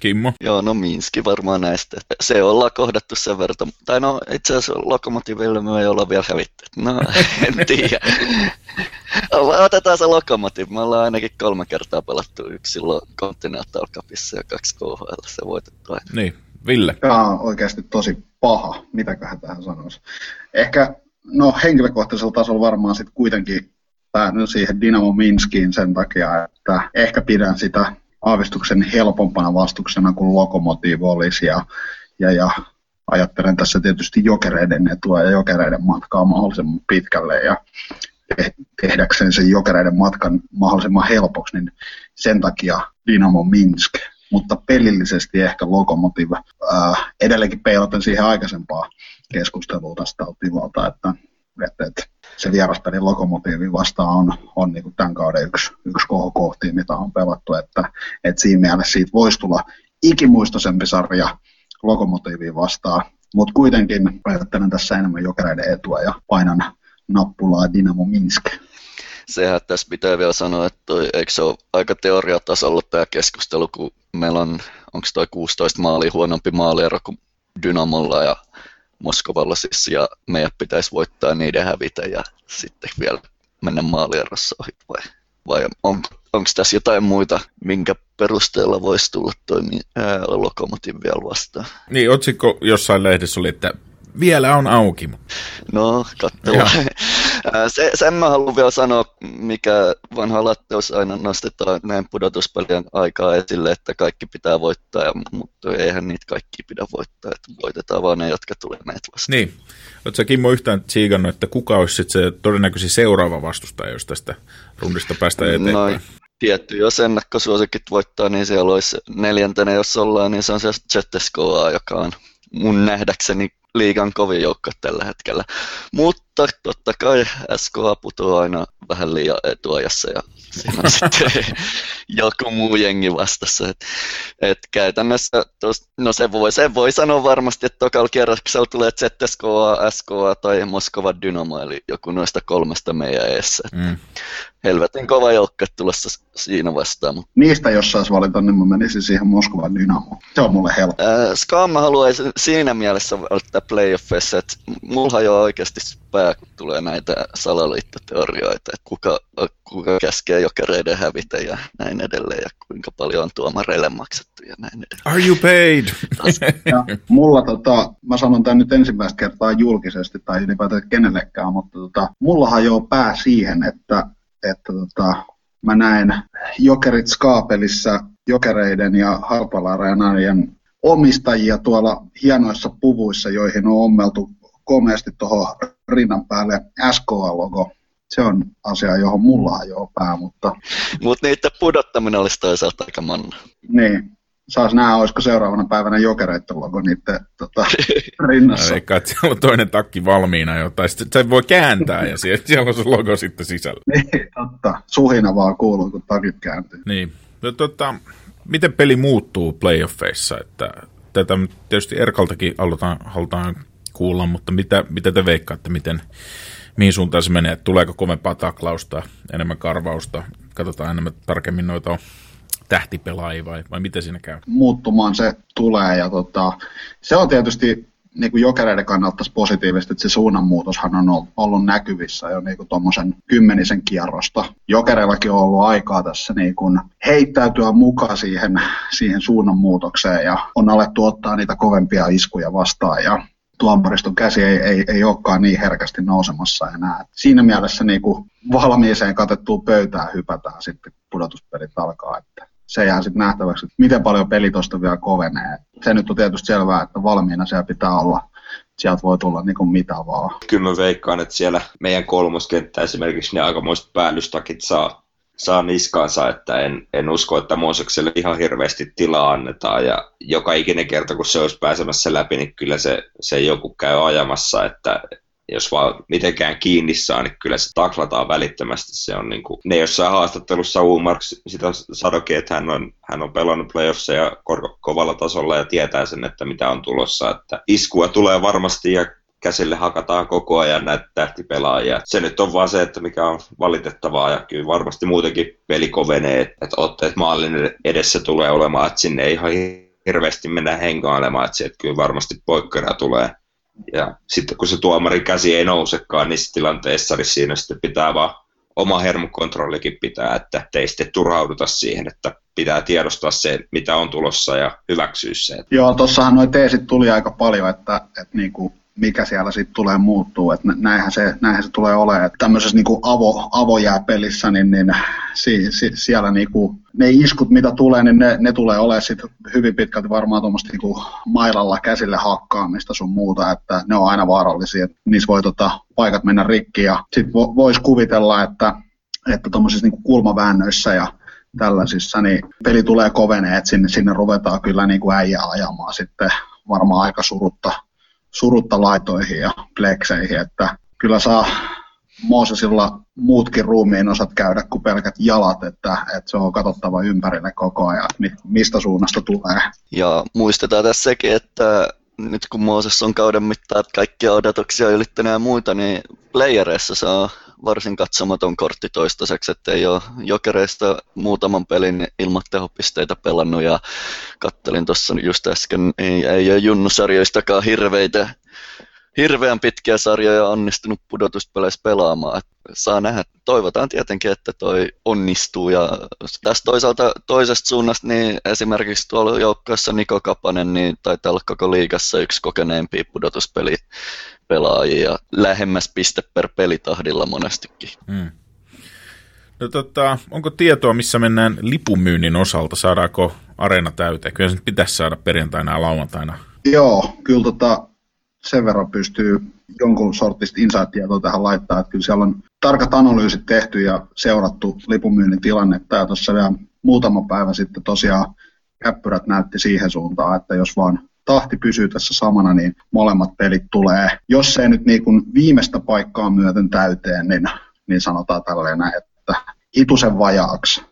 Kimmo. Joo, no Minski varmaan näistä. Se ollaan kohdattu sen verran. Tai no itse asiassa Lokomotiville me ei olla vielä hävitty. No, en tiedä. Otetaan se Lokomotiv. Me ollaan ainakin kolme kertaa pelattu yksi silloin Continental Cupissa ja kaksi KHL. Se voitettu aina. Niin, Ville. Tämä on oikeasti tosi paha, mitäköhän tähän sanoisi. Ehkä, no henkilökohtaisella tasolla varmaan sitten kuitenkin päädyn siihen Dynamo Minskiin sen takia, että ehkä pidän sitä aavistuksen helpompana vastuksena kuin Lokomotiv olisi ja, ja, ja ajattelen tässä tietysti jokereiden etua ja jokereiden matkaa mahdollisimman pitkälle ja te- tehdäkseen sen jokereiden matkan mahdollisimman helpoksi, niin sen takia Dynamo Minsk. Mutta pelillisesti ehkä Lokomotiv ää, edelleenkin peilaten siihen aikaisempaan keskusteluun tästä tilalta, että, että, että se vieraspeli Lokomotiivin vastaan on, on niin kuin tämän kauden yksi, yksi kohokohti, mitä on pelattu, että, että siinä mielessä siitä voisi tulla ikimuistoisempi sarja Lokomotiiviin vastaan, mutta kuitenkin ajattelen tässä enemmän jokereiden etua ja painan nappulaa Dynamo Minsk. Sehän tässä pitää vielä sanoa, että toi, eikö se ole aika teoriatasolla tämä keskustelu, kun meillä on, onko toi 16 maalia huonompi maaliero kuin Dynamolla ja Moskovalla siis, ja meidän pitäisi voittaa niiden hävitä ja sitten vielä mennä maalierossa ohi, vai, vai on, onko tässä jotain muita, minkä perusteella voisi tulla toimi ää, Lokomotiv vielä vastaan? Niin, otsikko jossain lehdessä oli, että vielä on auki. No, katsellaan. Ää, Se, sen mä haluan vielä sanoa, mikä vanha latteus aina nostetaan näin pudotuspelien aikaa esille, että kaikki pitää voittaa, ja, mutta eihän niitä kaikki pidä voittaa, että voitetaan vaan ne, jotka tulee meitä vastaan. Niin. Oletko Kimmo yhtään tsiikannut, että kuka olisi sit se todennäköisesti seuraava vastustaja, jos tästä rundista päästään eteenpäin? No, tietty, jos ennakkosuosikit voittaa, niin siellä olisi neljäntenä, jos ollaan, niin se on se ZSKA, joka on mun nähdäkseni liigan kovin joukko tällä hetkellä. Mutta mutta totta kai SKA putoaa aina vähän liian etuajassa ja siinä on sitten joku muu jengi vastassa. Et, et käytännössä, tos, no se voi, se voi sanoa varmasti, että tokalla kierroksella tulee ZSKA, SKA tai Moskova Dynamo, eli joku noista kolmesta meidän eessä. Mm. Helvetin kova joukko tulossa siinä vastaan. Niistä jos saisi valita, niin mä menisin siihen Moskovan Dynamo. Se on mulle helppo. Äh, Skam haluaisin siinä mielessä valita playoffissa, että mulla jo oikeasti pää, kun tulee näitä salaliittoteorioita, että kuka, kuka käskee jokereiden hävitä ja näin edelleen, ja kuinka paljon on tuomareille maksettu ja näin edelleen. Are you paid? ja mulla, tota, mä sanon tämän nyt ensimmäistä kertaa julkisesti, tai ylipäätään kenellekään, mutta tota, mullahan jo pää siihen, että, että tota, mä näen Jokerit Skaapelissa jokereiden ja Harpala-areenarien omistajia tuolla hienoissa puvuissa, joihin on ommeltu komeasti tuohon rinnan päälle SKA-logo. Se on asia, johon mulla jo pää, mutta... Mutta niiden pudottaminen olisi toisaalta aika manna. Niin. Saas nähdä, olisiko seuraavana päivänä jokereiden logo niiden tota, rinnassa. Eikä, että siellä on toinen takki valmiina jo, tai sitten se voi kääntää ja siellä, siellä on se logo sitten sisällä. Niin, totta. Suhina vaan kuuluu, kun takit kääntyy. Niin. No, tota, miten peli muuttuu playoffeissa? Että tätä tietysti Erkaltakin halutaan, halutaan kuulla, mutta mitä, mitä te veikkaatte, miten, mihin suuntaan se menee? Tuleeko kovempaa taklausta, enemmän karvausta? Katsotaan enemmän tarkemmin noita tähtipelaajia vai, vai miten siinä käy? Muuttumaan se tulee ja tota, se on tietysti niin kuin jokereiden kannalta positiivista, että se suunnanmuutoshan on ollut näkyvissä jo niin tuommoisen kymmenisen kierrosta. Jokereillakin on ollut aikaa tässä niin kuin heittäytyä mukaan siihen, siihen suunnanmuutokseen ja on alettu ottaa niitä kovempia iskuja vastaan ja tuomariston käsi ei, ei, ei olekaan niin herkästi nousemassa enää. Siinä mielessä niin kuin valmiiseen katettuun pöytään hypätään sitten, pudotuspelit alkaa. Että se jää sitten nähtäväksi, että miten paljon peli tuosta vielä kovenee. Se nyt on tietysti selvää, että valmiina siellä pitää olla sieltä voi tulla niin kuin mitä vaan. Kyllä mä veikkaan, että siellä meidän kolmoskenttä esimerkiksi ne aikamoiset päällystakit saa saa niskaansa, että en, en usko, että Moosekselle ihan hirveästi tilaa annetaan ja joka ikinen kerta, kun se olisi pääsemässä läpi, niin kyllä se, se joku käy ajamassa, että jos vaan mitenkään kiinni saa, niin kyllä se taklataan välittömästi. Se on niin kuin, ne jossain haastattelussa Umarks sitä sadokin, että hän on, hän on pelannut playoffissa ja kovalla tasolla ja tietää sen, että mitä on tulossa. Että iskua tulee varmasti ja käsille hakataan koko ajan näitä tähtipelaajia. Se nyt on vaan se, että mikä on valitettavaa ja kyllä varmasti muutenkin peli kovenee, että otteet maalin edessä tulee olemaan, että sinne ei ihan hirveästi mennä hengailemaan, että sieltä kyllä varmasti poikkeraa tulee. Ja sitten kun se tuomarin käsi ei nousekaan niissä tilanteissa, niin siinä sitten pitää vaan oma hermokontrollikin pitää, että ei sitten turhauduta siihen, että pitää tiedostaa se, mitä on tulossa ja hyväksyä se. Joo, tuossahan noin teesit tuli aika paljon, että, että niin kuin mikä siellä sitten tulee muuttuu. Et näinhän, se, näinhän se tulee olemaan. Et tämmöisessä niinku avo, avojääpelissä, niin, niin si, si, siellä niinku, ne iskut, mitä tulee, niin ne, ne tulee olemaan sit hyvin pitkälti varmaan tuommoista niinku mailalla käsille hakkaamista sun muuta, että ne on aina vaarallisia. Et niissä voi tota, paikat mennä rikki ja sitten vo, voisi kuvitella, että että tuommoisissa niinku kulmaväännöissä ja tällaisissa, niin peli tulee kovenee, että sinne, sinne ruvetaan kyllä niin kuin äijää ajamaan sitten varmaan aika surutta surutta laitoihin ja plekseihin, että kyllä saa Moosesilla muutkin ruumiin osat käydä kuin pelkät jalat, että, että se on katsottava ympärille koko ajan, mistä suunnasta tulee. Ja muistetaan tässäkin, että nyt kun Mooses on kauden mittaan kaikkia odotuksia ylittänyt ja muita, niin playereissa saa varsin katsomaton kortti toistaiseksi, että ei ole jokereista muutaman pelin ilman tehopisteitä pelannut. Ja kattelin tuossa just äsken, ei, ei ole junnusarjoistakaan hirveitä hirveän pitkiä sarjoja onnistunut pudotuspeleissä pelaamaan. Et saa nähdä. Toivotaan tietenkin, että toi onnistuu. Ja tästä toisaalta toisesta suunnasta, niin esimerkiksi tuolla joukkueessa Niko Kapanen, niin taitaa olla koko liigassa yksi kokeneempi pudotuspeli pelaajia lähemmäs piste per pelitahdilla monestikin. Hmm. No tota, onko tietoa, missä mennään lipumyynnin osalta? Saadaanko areena täyteen? Kyllä se pitäisi saada perjantaina ja lauantaina. Joo, kyllä tota, sen verran pystyy jonkun sortista insight-tietoa tähän laittaa, että kyllä siellä on tarkat analyysit tehty ja seurattu lipunmyynnin tilannetta. Ja tuossa vielä muutama päivä sitten tosiaan käppyrät näytti siihen suuntaan, että jos vaan tahti pysyy tässä samana, niin molemmat pelit tulee, jos se nyt niin kuin viimeistä paikkaa myöten täyteen, niin, niin sanotaan tälleen, että hitusen vajaaksi,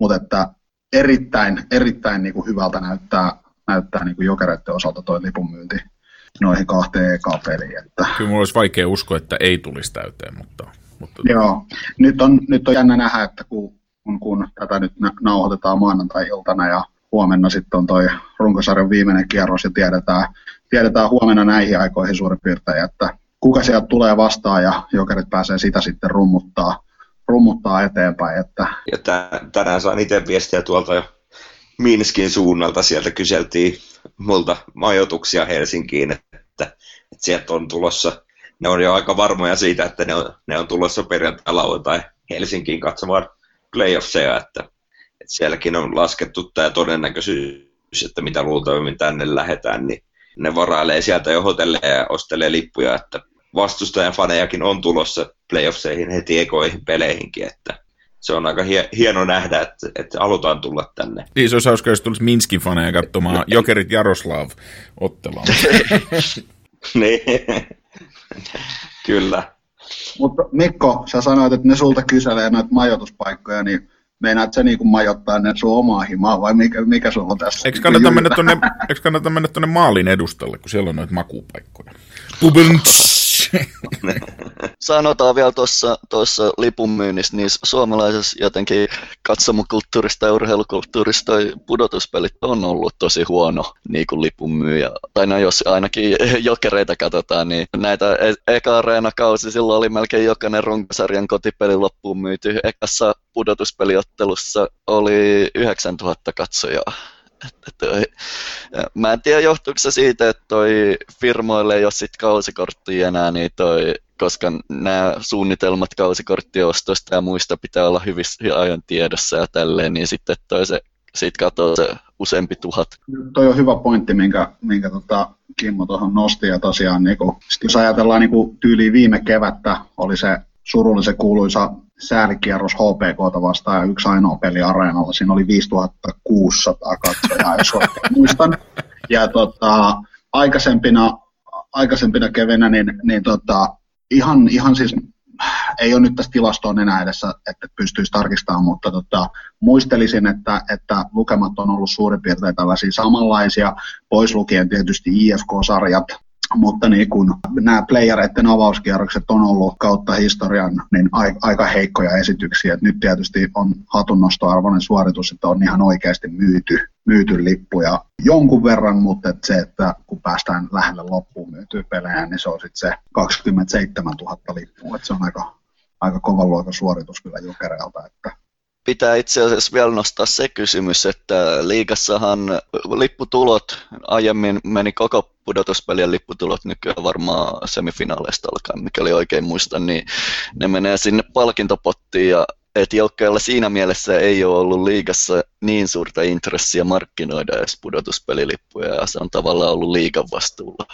mutta että erittäin, erittäin niin kuin hyvältä näyttää, näyttää niin kuin jokereiden osalta tuo lipunmyynti noihin kahteen eka peliin. Että... Kyllä mulla olisi vaikea uskoa, että ei tulisi täyteen, mutta... mutta... Joo, nyt on, nyt on jännä nähdä, että kun, kun, kun tätä nyt nauhoitetaan maanantai-iltana ja huomenna sitten on toi runkosarjan viimeinen kierros ja tiedetään, tiedetään huomenna näihin aikoihin suurin piirtein, että kuka sieltä tulee vastaan ja jokerit pääsee sitä sitten rummuttaa, rummuttaa eteenpäin. Että... Ja tänään saan itse viestiä tuolta jo Minskin suunnalta, sieltä kyseltiin multa majoituksia Helsinkiin, että, sieltä on tulossa, ne on jo aika varmoja siitä, että ne on, ne on tulossa perjantai lauantai Helsinkiin katsomaan playoffseja, että, että sielläkin on laskettu tämä todennäköisyys, että mitä luultavimmin tänne lähetään, niin ne varailee sieltä jo hotelleja ja ostelee lippuja, että vastustajan fanejakin on tulossa playoffseihin heti ekoihin peleihinkin, että se on aika hie- hieno nähdä, että, että halutaan tulla tänne. Niin, se olisi hauska, jos tulisi Minskin faneja katsomaan Jokerit Jaroslav ottelua. niin, kyllä. Mutta Mikko, sä sanoit, että ne sulta kyselee noita majoituspaikkoja, niin meinaat sä niin majoittaa ne sun omaa himaa vai mikä, mikä sulla on tässä? Eikö kannata, mennä tonne, eikö kannata mennä tuonne maalin edustalle, kun siellä on noita makupaikkoja? Pubents! Sanotaan vielä tuossa, tuossa lipunmyynnissä, niin suomalaisessa jotenkin katsomukulttuurista ja urheilukulttuurista pudotuspelit on ollut tosi huono niin kuin lipunmyyjä. Tai no jos ainakin jokereita katsotaan, niin näitä e- eka kausi silloin oli melkein jokainen runkosarjan kotipeli loppuun myyty. Ekassa pudotuspeliottelussa oli 9000 katsojaa. Toi, mä en tiedä johtuuko se siitä, että toi firmoille ei ole sit kausikorttia enää, niin toi, koska nämä suunnitelmat kausikorttiostosta ja muista pitää olla hyvissä ajan tiedossa ja tälleen, niin sitten toi se, sit katsoo se useampi tuhat. Toi on hyvä pointti, minkä, minkä tota Kimmo tuohon nosti, ja tosiaan niin kun, jos ajatellaan niin tyyliin viime kevättä, oli se surullisen kuuluisa säälikierros HPK vastaan yksi ainoa peli areenalla. Siinä oli 5600 katsojaa, jos oikein muistan. Ja tota, aikaisempina, aikaisempina kevenä, niin, niin tota, ihan, ihan siis ei ole nyt tässä tilastoon enää edessä, että pystyisi tarkistamaan, mutta tota, muistelisin, että, että lukemat on ollut suurin piirtein tällaisia samanlaisia, pois lukien tietysti IFK-sarjat, mutta niin kun nämä playereiden avauskierrokset on ollut kautta historian niin aika heikkoja esityksiä. Et nyt tietysti on hatunnostoarvoinen suoritus, että on ihan oikeasti myyty, myyty lippuja jonkun verran, mutta et se, että kun päästään lähelle loppuun myytyä pelejä, niin se on sitten se 27 000 lippua. Et se on aika, aika kovan luokan suoritus kyllä Jokereelta. Että pitää itse asiassa vielä nostaa se kysymys, että liigassahan lipputulot aiemmin meni koko pudotuspelien lipputulot nykyään varmaan semifinaaleista alkaen, mikäli oikein muistan, niin ne menee sinne palkintopottiin ja että joukkueella siinä mielessä ei ole ollut liigassa niin suurta intressiä markkinoida edes pudotuspelilippuja ja se on tavallaan ollut liigan vastuulla.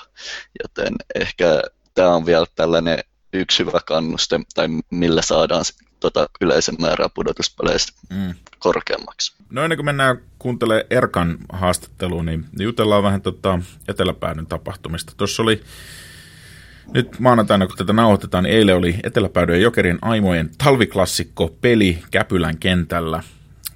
Joten ehkä tämä on vielä tällainen yksi hyvä kannuste, tai millä saadaan tota yleisen määrää pudotuspeleissä mm. korkeammaksi. No ennen kuin mennään kuuntelemaan Erkan haastatteluun, niin jutellaan vähän tota eteläpäädyn tapahtumista. Tuossa oli nyt maanantaina, kun tätä nauhoitetaan, niin eilen oli Eteläpäädyn ja Jokerin Aimojen talviklassikko peli Käpylän kentällä.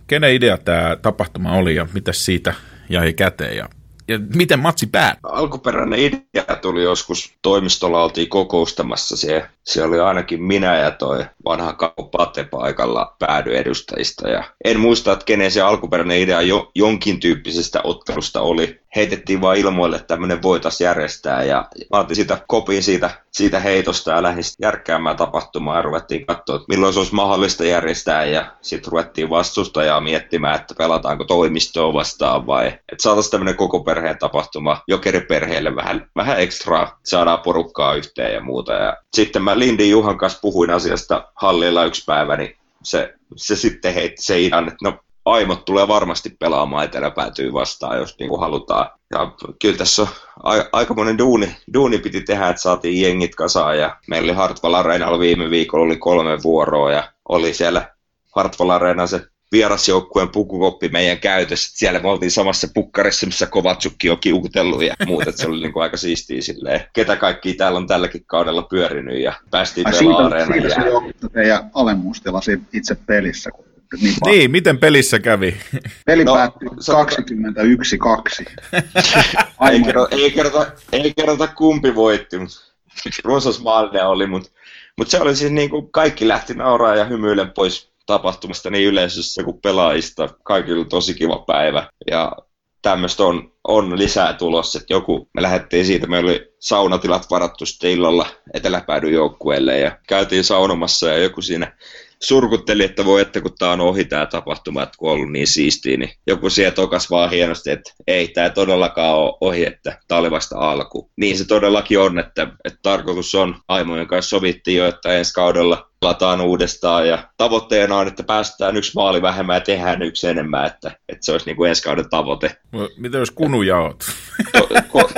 Kenen idea tämä tapahtuma oli ja mitä siitä jäi käteen ja ja miten matsi päättyi? Alkuperäinen idea tuli joskus, toimistolla oltiin kokoustamassa, siellä, siellä oli ainakin minä ja toi vanha Pate paikalla päädyedustajista. Ja en muista, että kenen se alkuperäinen idea jo, jonkin tyyppisestä ottelusta oli. Heitettiin vaan ilmoille, että tämmöinen voitaisiin järjestää ja otin sitä kopin siitä, siitä heitosta ja lähdin järkkäämään tapahtumaa ja ruvettiin katsoa, että milloin se olisi mahdollista järjestää ja sitten ruvettiin vastustajaa miettimään, että pelataanko toimistoa vastaan vai että saataisiin tämmöinen koko perheen tapahtuma jokeriperheelle vähän, vähän ekstraa, saadaan porukkaa yhteen ja muuta. Ja sitten mä Lindi Juhan kanssa puhuin asiasta hallilla yksi päivä, niin se, se sitten heitti se ihan, että no aimot tulee varmasti pelaamaan eteläpäätyy vastaan, jos niin kuin halutaan. Ja kyllä tässä on a- aikamoinen duuni, duuni piti tehdä, että saatiin jengit kasaan ja meillä oli Hartwall Areenalla viime viikolla oli kolme vuoroa ja oli siellä Hartwall Areena se vierasjoukkueen pukukoppi meidän käytössä. Siellä me oltiin samassa pukkarissa, missä Kovatsukki on kiukutellut ja muuta. Se oli niin kuin aika siistiä silleen. Ketä kaikki täällä on tälläkin kaudella pyörinyt ja päästiin pelaamaan Siitä, siitä se johtuu teidän alemmuustila itse pelissä, kun niin, niin, miten pelissä kävi? Peli no, päättyi 21-2. ei, kerrota, ei, kerrota, ei kerrota kumpi voitti, mutta runsas oli, mutta, mutta se oli siis niin kuin kaikki lähti nauraa ja hymyilen pois tapahtumasta niin yleisössä kuin pelaajista. Kaikilla tosi kiva päivä ja tämmöistä on, on lisää tulossa. Että joku, me lähdettiin siitä, meillä oli saunatilat varattu sitten illalla eteläpäädyn joukkueelle ja käytiin saunomassa ja joku siinä surkutteli, että voi että kun tämä on ohi tämä tapahtuma, että kun on ollut niin siistiä, niin joku siellä tokas vaan hienosti, että ei tämä todellakaan ole ohi, että tämä oli vasta alku. Niin se todellakin on, että, että tarkoitus on, Aimojen kanssa sovittiin jo, että ensi kaudella pelataan uudestaan ja tavoitteena on, että päästään yksi maali vähemmän ja tehdään yksi enemmän, että, että se olisi niin kuin ensi kauden tavoite. Mitä jos kunujaot? Ko, ko,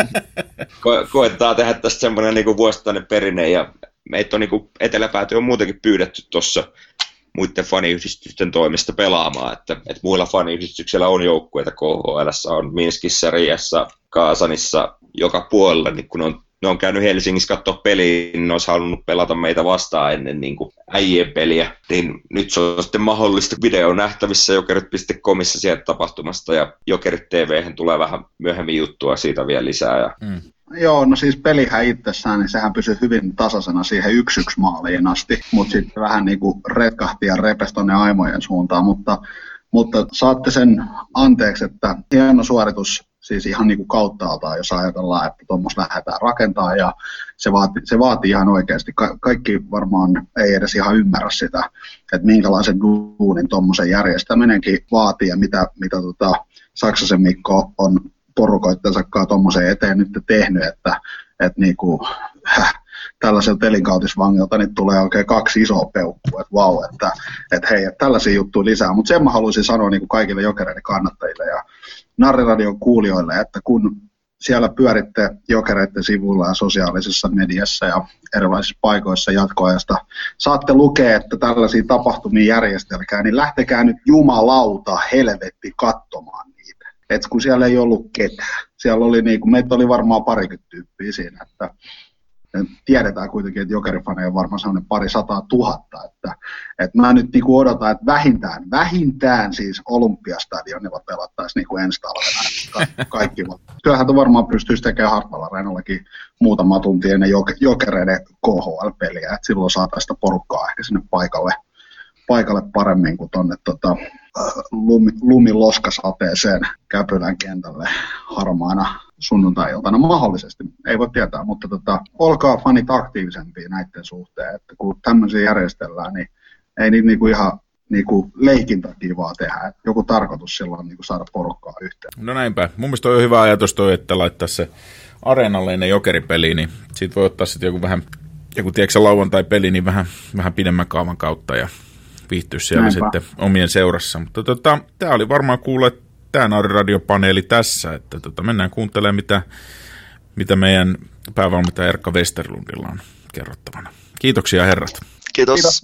ko, koetaan tehdä tästä semmoinen niin vuosittainen perinne ja meitä on niin kuin eteläpääty on muutenkin pyydetty tuossa muiden faniyhdistysten toimesta pelaamaan, että, että muilla faniyhdistyksillä on joukkueita KHL, on Minskissä, Riassa, Kaasanissa, joka puolella, niin kun on ne on käynyt Helsingissä katsoa peliä, niin ne olisi halunnut pelata meitä vastaan ennen niin kuin äijien peliä. Niin nyt se on sitten mahdollista video nähtävissä jokerit.comissa sieltä tapahtumasta ja Jokerit TV tulee vähän myöhemmin juttua siitä vielä lisää. Ja... Mm. Joo, no siis pelihän itsessään, niin sehän pysyy hyvin tasaisena siihen yksi yksi maaliin asti, mutta sitten vähän niin kuin retkahti ja repesi tuonne aimojen suuntaan, mutta, mutta saatte sen anteeksi, että hieno suoritus siis ihan niin kuin kauttaaltaan, jos ajatellaan, että tuommoista lähdetään rakentaa ja se vaatii, se vaatii ihan oikeasti. Ka- kaikki varmaan ei edes ihan ymmärrä sitä, että minkälaisen duunin tuommoisen järjestäminenkin vaatii ja mitä, mitä tota Saksasen Mikko on porukoittensa tuommoisen eteen nyt tehnyt, että, että niin kuin, häh, tällaiselta elinkautisvangilta niin tulee oikein kaksi isoa peukkua, että vau, että, että hei, tällaisia juttuja lisää. Mutta sen mä haluaisin sanoa niin kuin kaikille jokereiden kannattajille ja Narriradion kuulijoille, että kun siellä pyöritte jokereiden sivuilla ja sosiaalisessa mediassa ja erilaisissa paikoissa jatkoajasta, saatte lukea, että tällaisia tapahtumia järjestelkää, niin lähtekää nyt jumalauta helvetti katsomaan niitä. Et kun siellä ei ollut ketään. Siellä oli niin kuin, meitä oli varmaan parikymmentä tyyppiä siinä, että tiedetään kuitenkin, että jokerifaneja on varmaan sellainen pari sataa tuhatta, että, että mä nyt niin kuin odotan, että vähintään, vähintään siis Olympiastadionilla pelattaisiin niin kuin ensi talvena Ka- kaikki. Kyllähän varmaan pystyisi tekemään Hartwall Areenallakin muutama tunti ennen jokereiden KHL-peliä, että silloin saataisiin sitä porukkaa ehkä sinne paikalle, paikalle paremmin kuin tuonne tota, lumi, lumiloskasateeseen Käpylän kentälle harmaana sunnuntai-iltana mahdollisesti, ei voi tietää, mutta tota, olkaa fanit aktiivisempia näiden suhteen, että kun tämmöisiä järjestellään, niin ei niitä niinku ihan niinku leikin takia vaan tehdä. Et joku tarkoitus silloin niinku saada porukkaa yhteen. No näinpä. Mun mielestä on hyvä ajatus toi, että laittaa se areenalle ennen jokeripeli, niin siitä voi ottaa sitten joku vähän, joku tiedätkö lauantai-peli, niin vähän, vähän pidemmän kaavan kautta ja viihtyä siellä Näinpä. sitten omien seurassa. Mutta tota, tämä oli varmaan kuulla tämä Nauriradiopaneeli tässä, että tota, mennään kuuntelemaan, mitä, mitä meidän päävalmentaja Erkka Westerlundilla on kerrottavana. Kiitoksia herrat. Kiitos.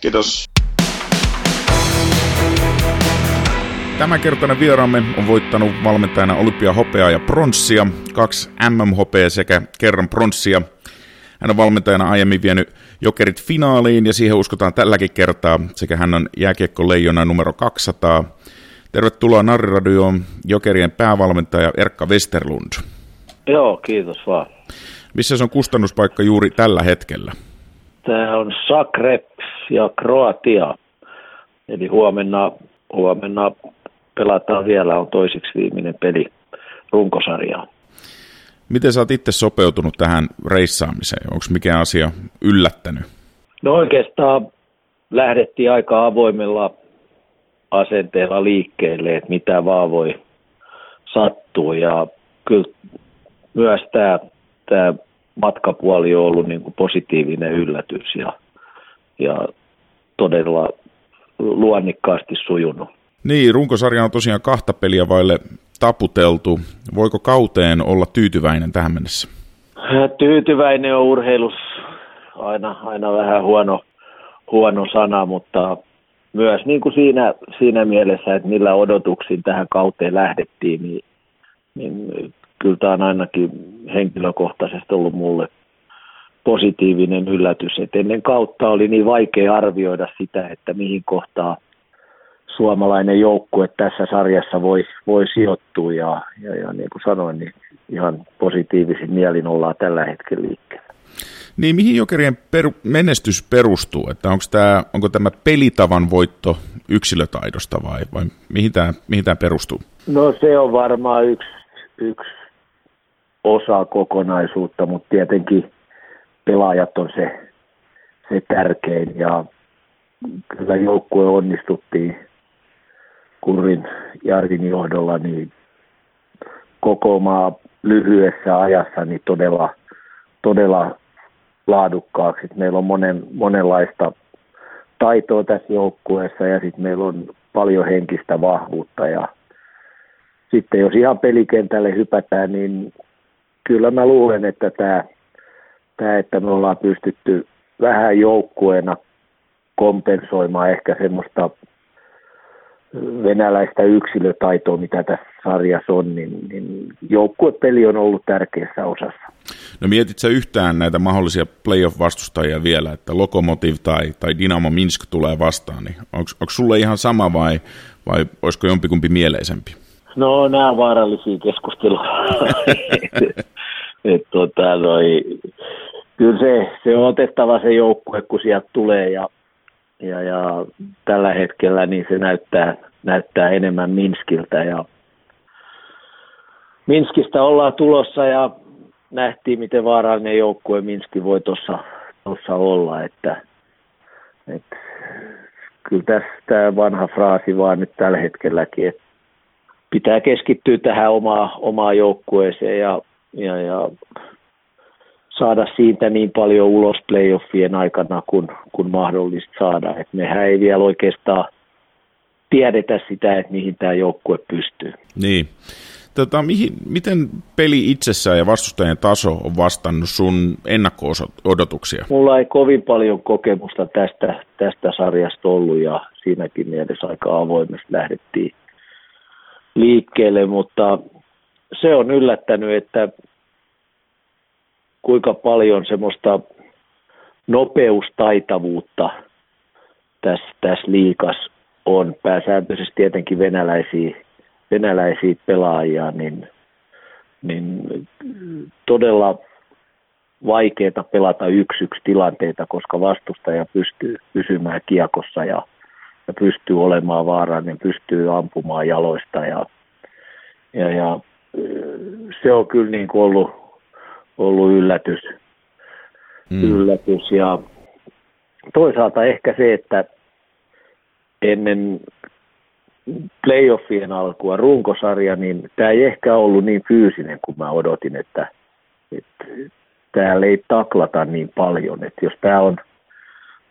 Kiitos. Tämänkertainen vieraamme on voittanut valmentajana Olympia hopeaa ja pronssia, kaksi MM-hopeaa sekä kerran pronssia. Hän on valmentajana aiemmin vienyt Jokerit finaaliin ja siihen uskotaan tälläkin kertaa sekä hän on jääkiekko leijona numero 200 Tervetuloa Narriradioon Jokerien päävalmentaja Erkka Westerlund. Joo, kiitos vaan. Missä se on kustannuspaikka juuri tällä hetkellä? Tämä on Zagreb ja Kroatia. Eli huomenna, huomenna pelataan vielä, on toiseksi viimeinen peli runkosarjaa. Miten sä oot itse sopeutunut tähän reissaamiseen? Onko mikään asia yllättänyt? No oikeastaan lähdettiin aika avoimella asenteella liikkeelle, että mitä vaan voi sattua. Ja kyllä myös tämä, tämä matkapuoli on ollut niin kuin positiivinen yllätys ja, ja todella luonnikkaasti sujunut. Niin, runkosarja on tosiaan kahta peliä vaille taputeltu. Voiko kauteen olla tyytyväinen tähän mennessä? Tyytyväinen on urheilus aina, aina vähän huono, huono sana, mutta myös niin kuin siinä, siinä mielessä, että millä odotuksin tähän kauteen lähdettiin, niin, niin kyllä tämä on ainakin henkilökohtaisesti ollut mulle positiivinen yllätys. Et ennen kautta oli niin vaikea arvioida sitä, että mihin kohtaan suomalainen joukkue tässä sarjassa voi, voi sijoittua ja, ja, ja niin kuin sanoin, niin ihan positiivisin mielin ollaan tällä hetkellä liikkeellä. Niin mihin jokerien peru, menestys perustuu? Että onko tämä, onko tämä pelitavan voitto yksilötaidosta vai, vai mihin, tämä, mihin tämä perustuu? No se on varmaan yksi, yksi osa kokonaisuutta, mutta tietenkin pelaajat on se, se tärkein ja kyllä joukkue onnistuttiin Kurin Jarvin johdolla niin koko maa lyhyessä ajassa niin todella, todella laadukkaaksi. Meillä on monen, monenlaista taitoa tässä joukkueessa ja sitten meillä on paljon henkistä vahvuutta ja sitten jos ihan pelikentälle hypätään, niin kyllä mä luulen, että tämä, tämä että me ollaan pystytty vähän joukkueena kompensoimaan ehkä semmoista venäläistä yksilötaitoa, mitä tässä sarjassa on, niin, niin joukkuepeli on ollut tärkeässä osassa. No mietit sä yhtään näitä mahdollisia playoff-vastustajia vielä, että Lokomotiv tai, tai Dynamo Minsk tulee vastaan, niin onko sulle ihan sama vai, vai olisiko jompikumpi mieleisempi? No nämä on vaarallisia keskusteluja. et, tota, noi, kyllä se, se on otettava se joukkue, kun sieltä tulee ja ja, ja tällä hetkellä niin se näyttää, näyttää enemmän Minskiltä ja Minskistä ollaan tulossa ja nähtiin, miten vaarallinen joukkue Minski voi tuossa olla, että, että kyllä tässä tämä vanha fraasi vaan nyt tällä hetkelläkin, että pitää keskittyä tähän omaa, omaa joukkueeseen ja, ja, ja saada siitä niin paljon ulos playoffien aikana kuin, kuin mahdollista saada. Et mehän ei vielä oikeastaan tiedetä sitä, että mihin tämä joukkue pystyy. Niin. Tota, mihin, miten peli itsessään ja vastustajan taso on vastannut sun ennakko-odotuksia? Mulla ei kovin paljon kokemusta tästä, tästä sarjasta ollut ja siinäkin mielessä aika avoimesti lähdettiin liikkeelle, mutta se on yllättänyt, että kuinka paljon semmoista nopeustaitavuutta tässä, tässä liikas on. Pääsääntöisesti tietenkin venäläisiä, venäläisiä pelaajia, niin, niin todella vaikeaa pelata yksi yksi tilanteita, koska vastustaja pystyy pysymään kiekossa ja, ja pystyy olemaan vaarallinen, pystyy ampumaan jaloista ja, ja, ja se on kyllä niin kuin ollut ollut yllätys. Mm. yllätys. Ja toisaalta ehkä se, että ennen playoffien alkua runkosarja, niin tämä ei ehkä ollut niin fyysinen kuin mä odotin, että, että täällä ei taklata niin paljon. Että jos tämä on,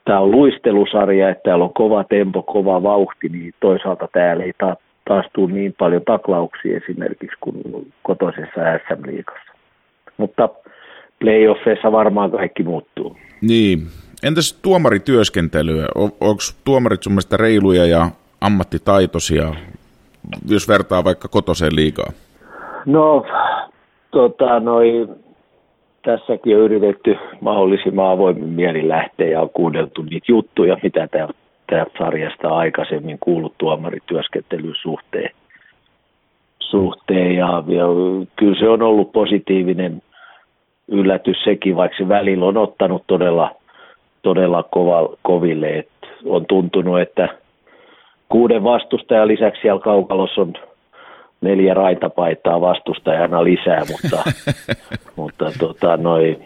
tämä on luistelusarja, että täällä on kova tempo, kova vauhti, niin toisaalta täällä ei ta, taas tule niin paljon taklauksia esimerkiksi kuin kotoisessa SM-liigassa mutta playoffeissa varmaan kaikki muuttuu. Niin. Entäs tuomarityöskentelyä? Onko tuomarit sun mielestä reiluja ja ammattitaitoisia, jos vertaa vaikka kotoseen liikaa? No, tota, noi, tässäkin on yritetty mahdollisimman avoimin mielin lähteä ja on kuunneltu niitä juttuja, mitä täältä sarjasta aikaisemmin kuullut tuomarityöskentelyn suhteen. suhteen ja, ja kyllä se on ollut positiivinen yllätys sekin, vaikka se välillä on ottanut todella, todella kova, koville. Et on tuntunut, että kuuden vastustajan lisäksi siellä kaukalossa on neljä raitapaitaa vastustajana lisää, mutta, mutta tota, noi,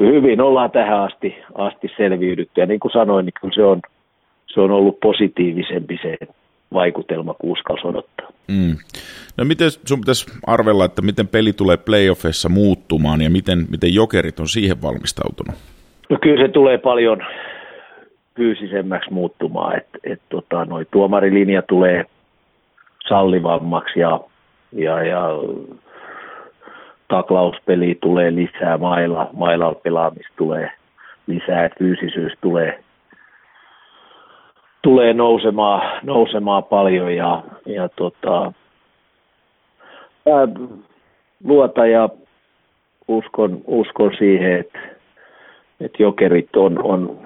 hyvin ollaan tähän asti, asti selviydytty. Ja niin kuin sanoin, niin kyllä se on, se on ollut positiivisempi se vaikutelma, kun uskalsi odottaa. Mm. No miten sun pitäisi arvella, että miten peli tulee playoffeissa muuttumaan ja miten, miten jokerit on siihen valmistautunut? No kyllä se tulee paljon fyysisemmäksi muuttumaan, että et, tota, noi tuomarilinja tulee sallivammaksi ja, ja, ja taklauspeli tulee lisää, maila, mailalla pelaamista tulee lisää, fyysisyys tulee tulee nousemaan, nousemaan paljon ja, ja tota, luota ja uskon, uskon siihen, että, että jokerit on, on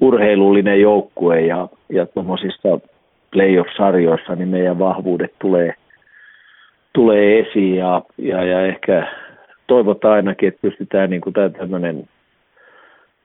urheilullinen joukkue ja, ja tuommoisissa playoff-sarjoissa niin meidän vahvuudet tulee, tulee esiin ja, ja, ja ehkä toivotaan ainakin, että pystytään niin kuin tämmöinen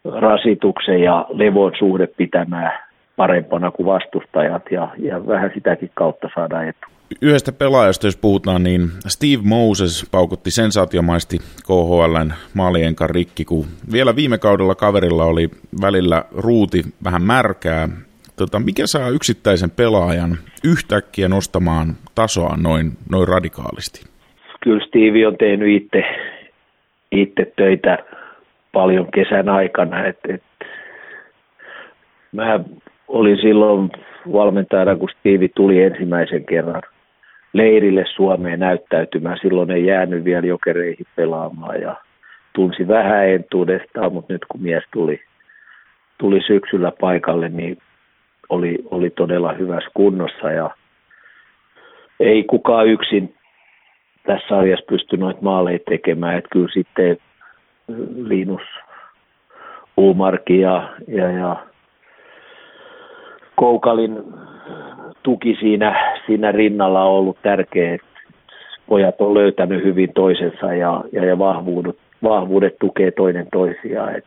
rasituksen ja levon suhde pitämään parempana kuin vastustajat ja, ja vähän sitäkin kautta saada etu. Yhdestä pelaajasta, jos puhutaan, niin Steve Moses paukutti sensaatiomaisesti KHLn maalienkan rikki, kun vielä viime kaudella kaverilla oli välillä ruuti vähän märkää. Tota, mikä saa yksittäisen pelaajan yhtäkkiä nostamaan tasoa noin, noin radikaalisti? Kyllä Steve on tehnyt itse, itse töitä paljon kesän aikana. Et, et, mä olin silloin valmentajana, kun Steve tuli ensimmäisen kerran leirille Suomeen näyttäytymään. Silloin ei jäänyt vielä jokereihin pelaamaan ja tunsi vähän entuudestaan, mutta nyt kun mies tuli, tuli syksyllä paikalle, niin oli, oli todella hyvässä kunnossa ja ei kukaan yksin tässä sarjassa pysty noita maaleja tekemään, että kyllä sitten Linus Umarki ja, ja, ja Koukalin tuki siinä, siinä rinnalla on ollut tärkeä. Pojat on löytänyt hyvin toisensa ja, ja, ja vahvuudet, vahvuudet tukee toinen toisiaan. Et,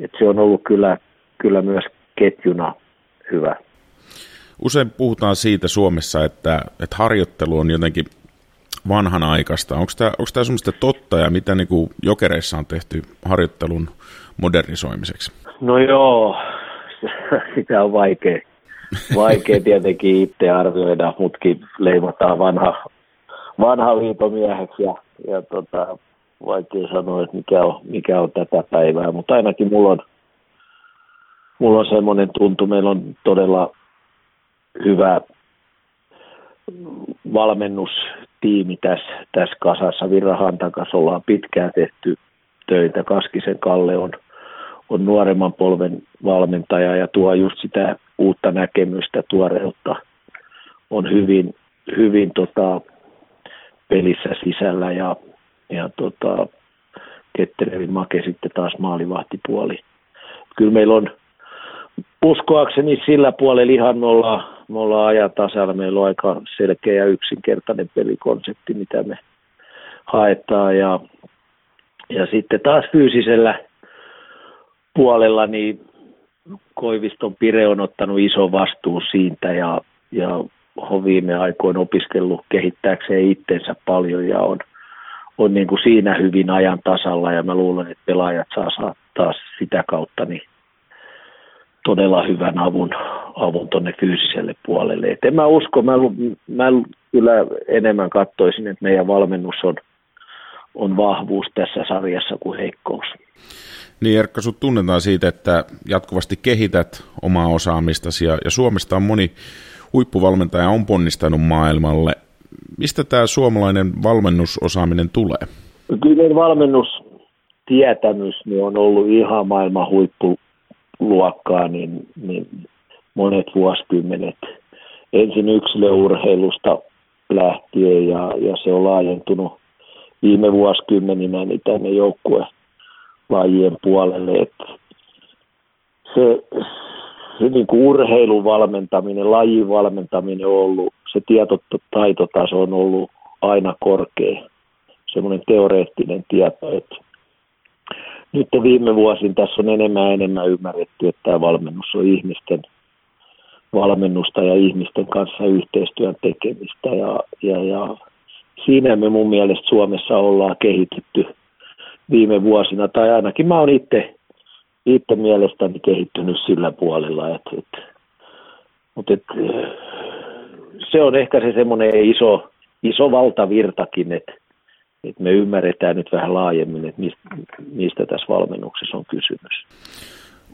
et se on ollut kyllä, kyllä myös ketjuna hyvä. Usein puhutaan siitä Suomessa, että, että harjoittelu on jotenkin vanhanaikaista. Onko tämä, onko tämä semmoista totta ja mitä niin kuin jokereissa on tehty harjoittelun modernisoimiseksi? No joo, sitä on vaikea, vaikea tietenkin itse arvioida, mutkin leimataan vanha, vanha liitomieheksi ja, ja tota, vaikea sanoa, että mikä on, mikä on tätä päivää, mutta ainakin mulla on, mulla on semmoinen tuntu, meillä on todella hyvä valmennustiimi tässä, tässä kasassa. Virrahan takassa ollaan pitkään tehty töitä. Kaskisen Kalle on, on nuoremman polven valmentaja ja tuo just sitä uutta näkemystä, tuoreutta. On hyvin, hyvin tota, pelissä sisällä ja, ja tota, Ketterevin Make sitten taas maalivahtipuoli. Kyllä meillä on uskoakseni sillä puolella ihan me ollaan, me ollaan ajan tasalla. Meillä on aika selkeä ja yksinkertainen pelikonsepti, mitä me haetaan. Ja, ja sitten taas fyysisellä puolella niin Koiviston Pire on ottanut iso vastuu siitä ja, ja on viime aikoina opiskellut kehittääkseen itsensä paljon ja on, on niin kuin siinä hyvin ajan tasalla ja mä luulen, että pelaajat saa taas sitä kautta niin todella hyvän avun, avun tuonne fyysiselle puolelle. Et en mä usko, mä, mä kyllä enemmän katsoisin, että meidän valmennus on, on vahvuus tässä sarjassa kuin heikkous. Niin Erkka, sut tunnetaan siitä, että jatkuvasti kehität omaa osaamistasi ja, ja Suomesta on moni huippuvalmentaja on ponnistanut maailmalle. Mistä tämä suomalainen valmennusosaaminen tulee? Kyllä valmennustietämys niin on ollut ihan maailman huippu, luokkaa, niin, niin monet vuosikymmenet. Ensin yksilöurheilusta lähtien ja, ja se on laajentunut viime vuosikymmeninä niin tänne joukkuelajien puolelle. että se, se niin kuin urheilun valmentaminen, lajin valmentaminen on ollut, se tietotaitotaso on ollut aina korkea. Semmoinen teoreettinen tieto, että nyt viime vuosin tässä on enemmän ja enemmän ymmärretty, että tämä valmennus on ihmisten valmennusta ja ihmisten kanssa yhteistyön tekemistä. Ja, ja, ja siinä me mun mielestä Suomessa ollaan kehitetty viime vuosina, tai ainakin mä oon itse, itse mielestäni kehittynyt sillä puolella, että, että mutta et, se on ehkä se semmoinen iso, iso valtavirtakin, että että me ymmärretään nyt vähän laajemmin, että mistä, mistä tässä valmennuksessa on kysymys.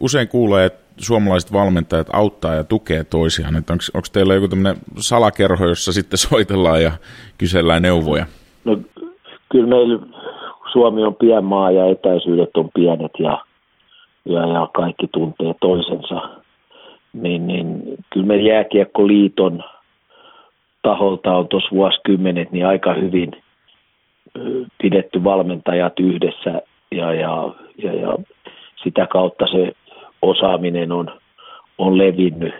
Usein kuulee, että suomalaiset valmentajat auttaa ja tukee toisiaan. Onko teillä joku tämmöinen salakerho, jossa sitten soitellaan ja kysellään neuvoja? No, kyllä meillä Suomi on pien maa ja etäisyydet on pienet ja, ja, ja kaikki tuntee toisensa. niin, niin kyllä me jääkiekkoliiton taholta on tuossa vuosikymmenet niin aika hyvin pidetty valmentajat yhdessä ja, ja, ja, ja sitä kautta se osaaminen on, on levinnyt.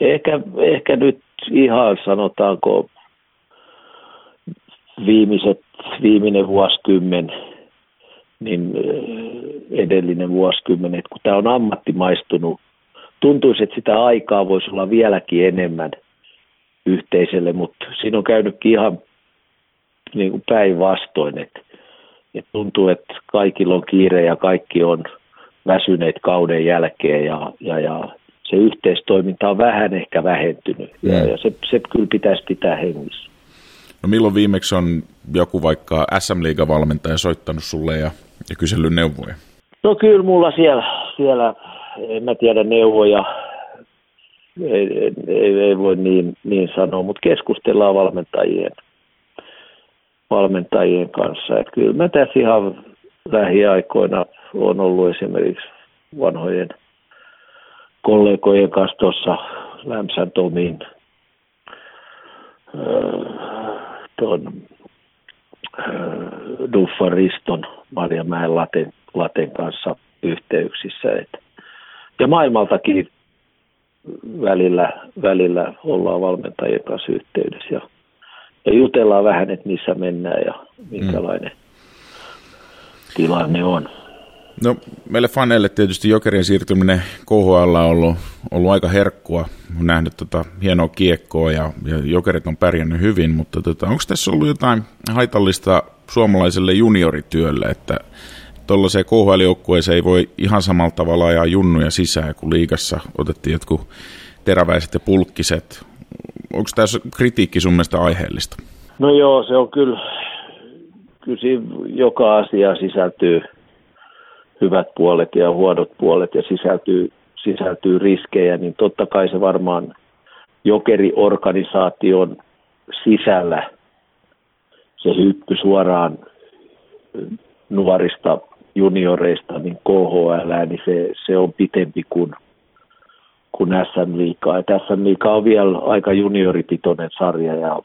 Ehkä, ehkä nyt ihan sanotaanko viimeiset, viimeinen vuosikymmen, niin edellinen vuosikymmen, että kun tämä on ammattimaistunut, tuntuisi, että sitä aikaa voisi olla vieläkin enemmän yhteiselle, mutta siinä on käynytkin ihan niin päinvastoin, että, että tuntuu, että kaikilla on kiire ja kaikki on väsyneet kauden jälkeen ja, ja, ja se yhteistoiminta on vähän ehkä vähentynyt ja, ja se, se kyllä pitäisi pitää hengissä. No milloin viimeksi on joku vaikka SM Liiga-valmentaja soittanut sulle ja, ja kysellyt neuvoja? No kyllä mulla siellä, siellä en mä tiedä neuvoja, ei, ei, ei voi niin, niin sanoa, mutta keskustellaan valmentajien, valmentajien kanssa. Et kyllä mä tässä ihan lähiaikoina on ollut esimerkiksi vanhojen kollegojen kanssa tuossa Lämsän Tomin tuon Duffan Riston Marjamäen Laten, Laten kanssa yhteyksissä. Et, ja maailmaltakin välillä, välillä ollaan valmentajien kanssa yhteydessä ja, ja jutellaan vähän, että missä mennään ja minkälainen mm. tilanne on. No meille faneille tietysti Jokerien siirtyminen KHL on ollut, ollut aika herkkua. Olen nähnyt tota hienoa kiekkoa ja, ja Jokerit on pärjännyt hyvin, mutta tota, onko tässä ollut jotain haitallista suomalaiselle juniorityölle, että tuollaiseen KHL-joukkueeseen ei voi ihan samalla tavalla ajaa junnuja sisään, kun liigassa otettiin jotkut teräväiset ja pulkkiset. Onko tässä kritiikki sun mielestä aiheellista? No joo, se on kyllä, kyllä joka asia sisältyy hyvät puolet ja huonot puolet ja sisältyy, sisältyy riskejä, niin totta kai se varmaan jokeriorganisaation sisällä se hyppy suoraan nuorista junioreista niin KHL, niin se, se on pitempi kuin, kuin SM Liikaa. Ja SM Liikaa on vielä aika junioripitoinen sarja ja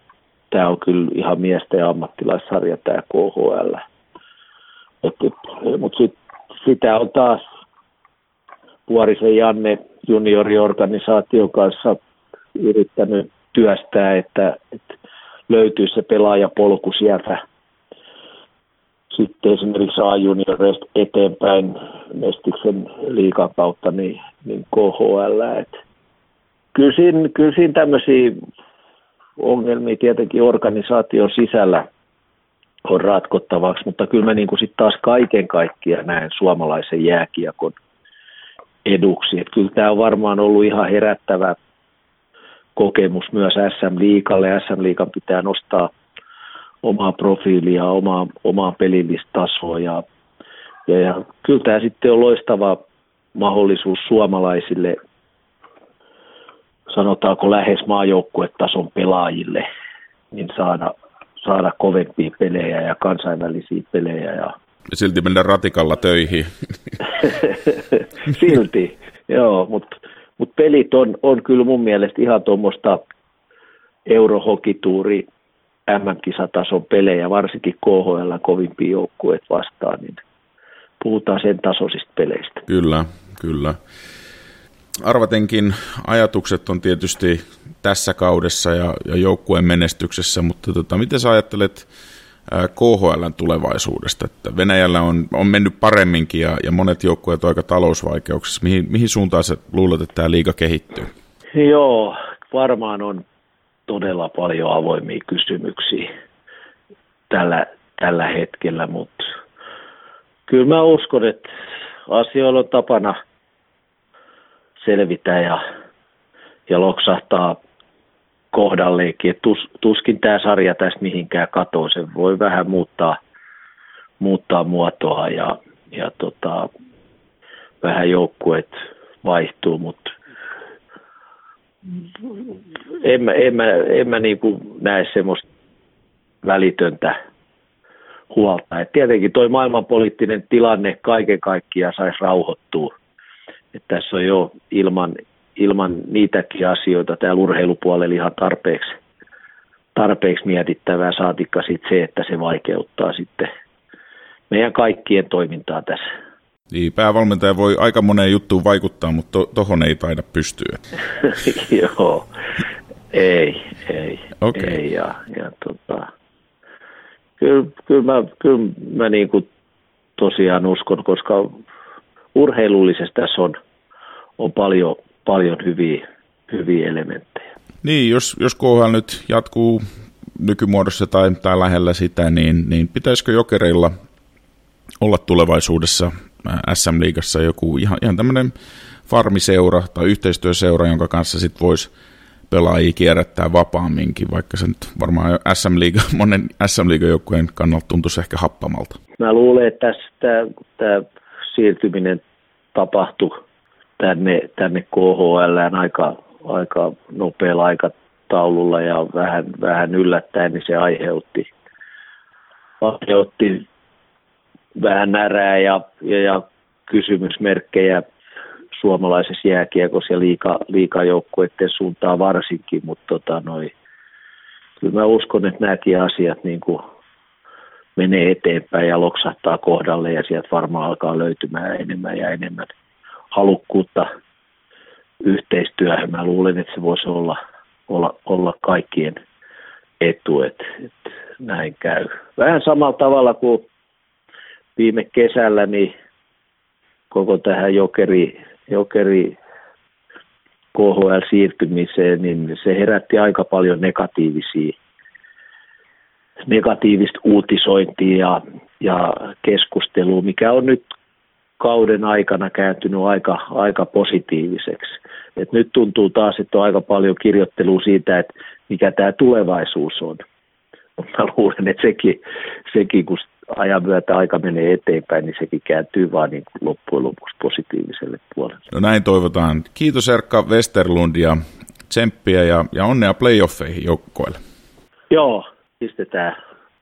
tämä on kyllä ihan miesten ja ammattilaissarja tämä KHL. Mutta sit, sitä on taas Vuorisen Janne junioriorganisaation kanssa yrittänyt työstää, että, että löytyy se pelaajapolku sieltä sitten esimerkiksi A-junioreista eteenpäin Mestiksen liikan kautta niin, niin KHL. Et kyllä siinä tämmöisiä ongelmia tietenkin organisaation sisällä on ratkottavaksi, mutta kyllä mä niin kuin sit taas kaiken kaikkiaan näen suomalaisen jääkiekon eduksi. Et kyllä tämä on varmaan ollut ihan herättävä kokemus myös SM Liikalle. SM Liikan pitää nostaa omaa profiilia, omaa, omaa pelillistä tasoa ja, ja, ja kyllä tämä sitten on loistava mahdollisuus suomalaisille, sanotaanko lähes maajoukkuetason pelaajille, niin saada, saada kovempia pelejä ja kansainvälisiä pelejä. Ja... Silti mennä ratikalla töihin. Silti, joo, mutta mut pelit on, on kyllä mun mielestä ihan tuommoista eurohokituuri MM-kisatason pelejä, varsinkin KHL kovimpia joukkueet vastaan, niin puhutaan sen tasoisista peleistä. Kyllä, kyllä. Arvatenkin ajatukset on tietysti tässä kaudessa ja, ja joukkueen menestyksessä, mutta tota, miten sä ajattelet KHLn tulevaisuudesta? Että Venäjällä on, on mennyt paremminkin ja, ja monet joukkueet on aika talousvaikeuksissa. Mihin, mihin suuntaan sä luulet, että tämä liiga kehittyy? Joo, varmaan on todella paljon avoimia kysymyksiä tällä, tällä hetkellä, mutta kyllä mä uskon, että asioilla on tapana selvitä ja, ja loksahtaa kohdalleenkin. tus, tuskin tämä sarja tässä mihinkään katoaa. Se voi vähän muuttaa, muuttaa muotoa ja, ja tota, vähän joukkueet vaihtuu, mutta en mä, en mä, en mä niin kuin näe semmoista välitöntä huolta. Et tietenkin tuo maailmanpoliittinen tilanne kaiken kaikkiaan saisi rauhoittua. Et tässä on jo ilman, ilman niitäkin asioita täällä urheilupuolella ihan tarpeeksi, tarpeeksi mietittävää, saatikka sitten se, että se vaikeuttaa sitten meidän kaikkien toimintaa tässä. Niin, päävalmentaja voi aika moneen juttuun vaikuttaa, mutta to, tohon ei taida pystyä. Joo, ei, ei, okay. ei. Ja, ja tota, kyllä, kyllä mä, kyllä mä niin kuin tosiaan uskon, koska urheilullisesti tässä on, on paljon, paljon hyviä, hyviä elementtejä. Niin, jos, jos KHL nyt jatkuu nykymuodossa tai, tai lähellä sitä, niin, niin pitäisikö jokereilla olla tulevaisuudessa SM-liigassa joku ihan, ihan tämmöinen farmiseura tai yhteistyöseura, jonka kanssa sitten voisi pelaajia kierrättää vapaamminkin, vaikka se nyt varmaan SM-liiga, monen SM-liigajoukkueen kannalta tuntuisi ehkä happamalta. Mä luulen, että tästä, tämä siirtyminen tapahtui tänne, tänne KHL aika, aika nopealla aikataululla ja vähän, vähän yllättäen, niin se aiheutti, aiheutti vähän närää ja, ja, ja kysymysmerkkejä suomalaisessa jääkiekossa ja liika, liikajoukkueiden suuntaan varsinkin, mutta tota, noi, kyllä mä uskon, että nämäkin asiat niin kuin menee eteenpäin ja loksahtaa kohdalle ja sieltä varmaan alkaa löytymään enemmän ja enemmän halukkuutta yhteistyöhön. Mä luulen, että se voisi olla, olla, olla kaikkien etu, että, että näin käy. Vähän samalla tavalla kuin viime kesällä, niin koko tähän jokeri, jokeri KHL-siirtymiseen, niin se herätti aika paljon negatiivisia, negatiivista uutisointia ja, ja keskustelua, mikä on nyt kauden aikana kääntynyt aika, aika positiiviseksi. Et nyt tuntuu taas, että on aika paljon kirjoittelua siitä, että mikä tämä tulevaisuus on. Mutta luulen, että sekin, sekin kun ajan myötä aika menee eteenpäin, niin sekin kääntyy vaan niin loppujen lopuksi positiiviselle puolelle. No näin toivotaan. Kiitos Erkka Westerlund ja tsemppiä ja, ja onnea playoffeihin joukkoille. Joo, pistetään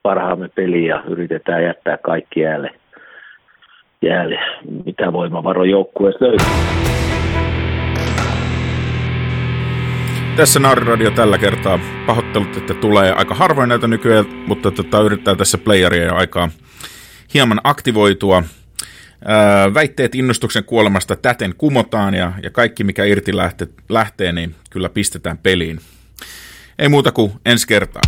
parhaamme peliin ja yritetään jättää kaikki jäälle, jäälle mitä voimavaroja joukkueessa löytyy. Tässä Naariradio tällä kertaa. Pahoittelut, että tulee aika harvoin näitä nykyään, mutta tota, yrittää tässä playeria aikaa hieman aktivoitua. Väitteet innostuksen kuolemasta täten kumotaan ja, ja kaikki mikä irti lähtee, lähtee, niin kyllä pistetään peliin. Ei muuta kuin ensi kertaa.